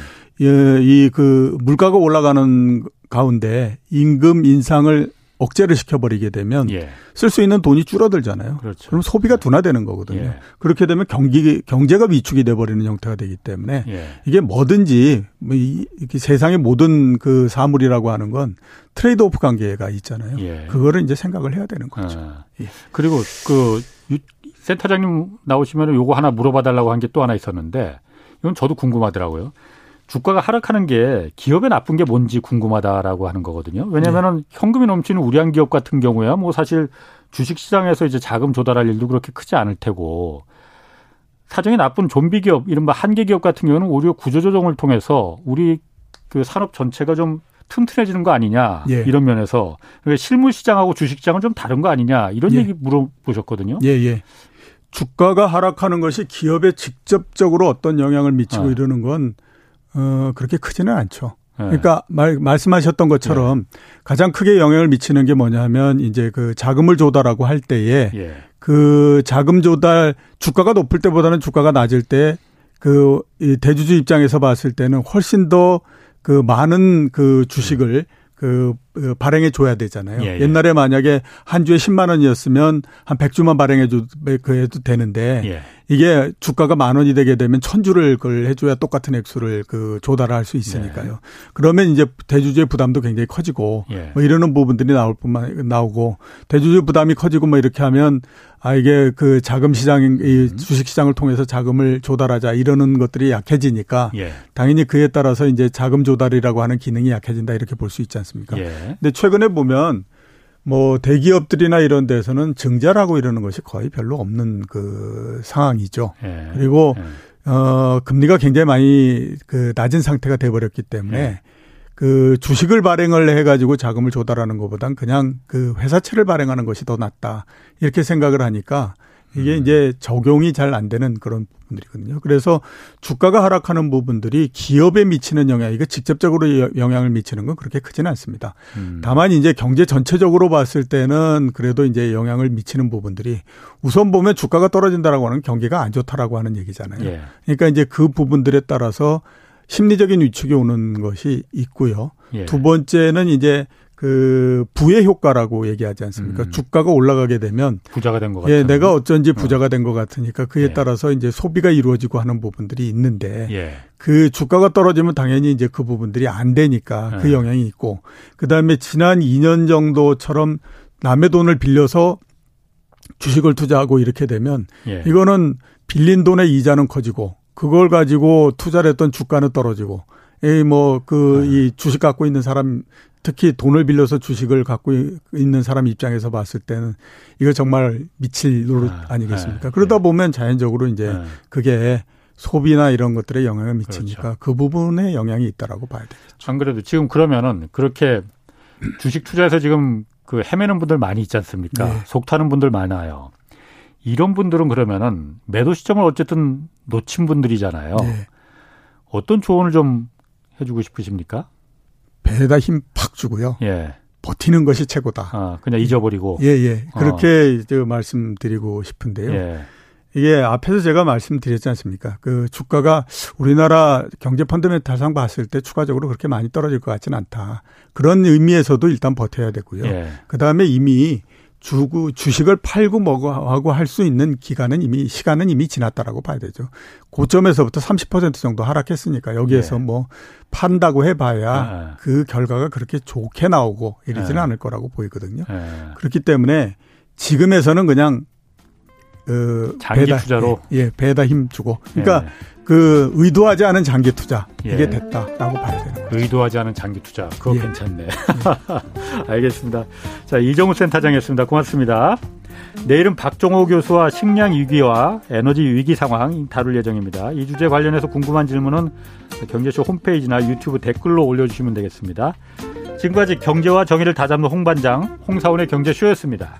Speaker 3: 음. 이그 물가가 올라가는 가운데 임금 인상을 억제를 시켜버리게 되면 예. 쓸수 있는 돈이 줄어들잖아요. 그렇죠. 그럼 소비가 둔화되는 거거든요. 예. 그렇게 되면 경기 경제가 위축이 돼버리는 형태가 되기 때문에 예. 이게 뭐든지 뭐 이, 세상의 모든 그 사물이라고 하는 건 trade-off 관계가 있잖아요. 예. 그거를 이제 생각을 해야 되는 거죠. 아.
Speaker 1: 예. 그리고 그 센터장님 나오시면 요거 하나 물어봐 달라고 한 게 또 하나 있었는데 이건 저도 궁금하더라고요. 주가가 하락하는 게 기업에 나쁜 게 뭔지 궁금하다라고 하는 거거든요. 왜냐면은 네. 현금이 넘치는 우량 기업 같은 경우야 뭐 사실 주식 시장에서 이제 자금 조달할 일도 그렇게 크지 않을 테고 사정이 나쁜 좀비 기업, 이른바 한계 기업 같은 경우는 오히려 구조 조정을 통해서 우리 그 산업 전체가 좀 튼튼해지는 거 아니냐 예. 이런 면에서 실물 시장하고 주식 시장은 좀 다른 거 아니냐 이런 예. 얘기 물어보셨거든요.
Speaker 3: 예, 예. 주가가 하락하는 것이 기업에 직접적으로 어떤 영향을 미치고 어. 이러는 건 어, 그렇게 크지는 않죠. 네. 그러니까 말, 말씀하셨던 것처럼 네. 가장 크게 영향을 미치는 게 뭐냐면 이제 그 자금을 조달하고 할 때에 예. 그 자금 조달 주가가 높을 때보다는 주가가 낮을 때 그 대주주 입장에서 봤을 때는 훨씬 더 그 많은 그 주식을 그, 그 발행해 줘야 되잖아요. 예, 예. 옛날에 만약에 한 주에 10만 원이었으면 한 100주만 발행해 줘도 그 해도 되는데 예. 이게 주가가 만 원이 되게 되면 천 주를 그걸 해 줘야 똑같은 액수를 그 조달할 수 있으니까요. 네. 그러면 이제 대주주의 부담도 굉장히 커지고 예. 뭐 이러는 부분들이 나올 뿐만 나오고 대주주 부담이 커지고 뭐 이렇게 하면 아 이게 그 자금 시장 이 음. 주식 시장을 통해서 자금을 조달하자 이러는 것들이 약해지니까 예. 당연히 그에 따라서 이제 자금 조달이라고 하는 기능이 약해진다 이렇게 볼 수 있지 않습니까? 예. 근데 최근에 보면 뭐 대기업들이나 이런 데서는 증자라고 이러는 것이 거의 별로 없는 그 상황이죠. 예. 그리고 예. 어 금리가 굉장히 많이 그 낮은 상태가 돼 버렸기 때문에 예. 그 주식을 발행을 해 가지고 자금을 조달하는 것보단 그냥 그 회사채를 발행하는 것이 더 낫다. 이렇게 생각을 하니까 이게 음. 이제 적용이 잘 안 되는 그런 부분들이거든요. 그래서 주가가 하락하는 부분들이 기업에 미치는 영향, 이거 직접적으로 영향을 미치는 건 그렇게 크지는 않습니다. 음. 다만 이제 경제 전체적으로 봤을 때는 그래도 이제 영향을 미치는 부분들이 우선 보면 주가가 떨어진다라고 하는 경기가 안 좋다라고 하는 얘기잖아요. 예. 그러니까 이제 그 부분들에 따라서 심리적인 위축이 오는 것이 있고요. 예. 두 번째는 이제 그 부의 효과라고 얘기하지 않습니까? 음. 주가가 올라가게 되면
Speaker 1: 부자가 된 것 같아요.
Speaker 3: 예, 내가 어쩐지 어. 부자가 된 것 같으니까 그에 예. 따라서 이제 소비가 이루어지고 하는 부분들이 있는데 예. 그 주가가 떨어지면 당연히 이제 그 부분들이 안 되니까 그 예. 영향이 있고 그다음에 지난 2년 정도처럼 남의 돈을 빌려서 주식을 투자하고 이렇게 되면 예. 이거는 빌린 돈의 이자는 커지고 그걸 가지고 투자를 했던 주가는 떨어지고 이뭐 그이 아. 주식 갖고 있는 사람 특히 돈을 빌려서 주식을 갖고 있는 사람 입장에서 봤을 때는 이거 정말 미칠 노릇 아, 니겠습니까 네, 그러다 네. 보면 자연적으로 이제 네. 그게 소비나 이런 것들에 영향을 미치니까 그렇죠. 그 부분에 영향이 있다라고 봐야 되겠죠.
Speaker 1: 안 그래도 지금 그러면은 그렇게 주식 투자에서 지금 그 헤매는 분들 많이 있지 않습니까? 네. 속타는 분들 많아요. 이런 분들은 그러면은 매도 시점을 어쨌든 놓친 분들이잖아요. 네. 어떤 조언을 좀 해주고 싶으십니까?
Speaker 3: 배에다 힘 팍 주고요. 예. 버티는 것이 최고다.
Speaker 1: 아, 그냥 잊어버리고.
Speaker 3: 예, 예. 그렇게 어. 말씀드리고 싶은데요. 예. 이게 앞에서 제가 말씀드렸지 않습니까? 그 주가가 우리나라 경제 펀드멘탈상 봤을 때 추가적으로 그렇게 많이 떨어질 것 같지는 않다. 그런 의미에서도 일단 버텨야 되고요. 예. 그 다음에 이미 주고 주식을 팔고 뭐하고 할 수 있는 기간은 이미 시간은 이미 지났다라고 봐야 되죠. 고점에서부터 30% 정도 하락했으니까 여기에서 네. 뭐 판다고 해봐야 네. 그 결과가 그렇게 좋게 나오고 이러지는 네. 않을 거라고 보이거든요. 네. 그렇기 때문에 지금에서는 그냥
Speaker 1: 그 장기 배다, 투자로
Speaker 3: 예, 예, 배다 힘 주고 그러니까 예. 그 의도하지 않은 장기 투자 이게 예. 됐다라고 봐야 돼요.
Speaker 1: 의도하지 않은 장기 투자 그거 예. 괜찮네. [LAUGHS] 알겠습니다. 자 이정우 센터장이었습니다. 고맙습니다. 내일은 박종호 교수와 식량 위기와 에너지 위기 상황 다룰 예정입니다. 이 주제 관련해서 궁금한 질문은 경제쇼 홈페이지나 유튜브 댓글로 올려주시면 되겠습니다. 지금까지 경제와 정의를 다잡는 홍반장 홍사원의 경제쇼였습니다.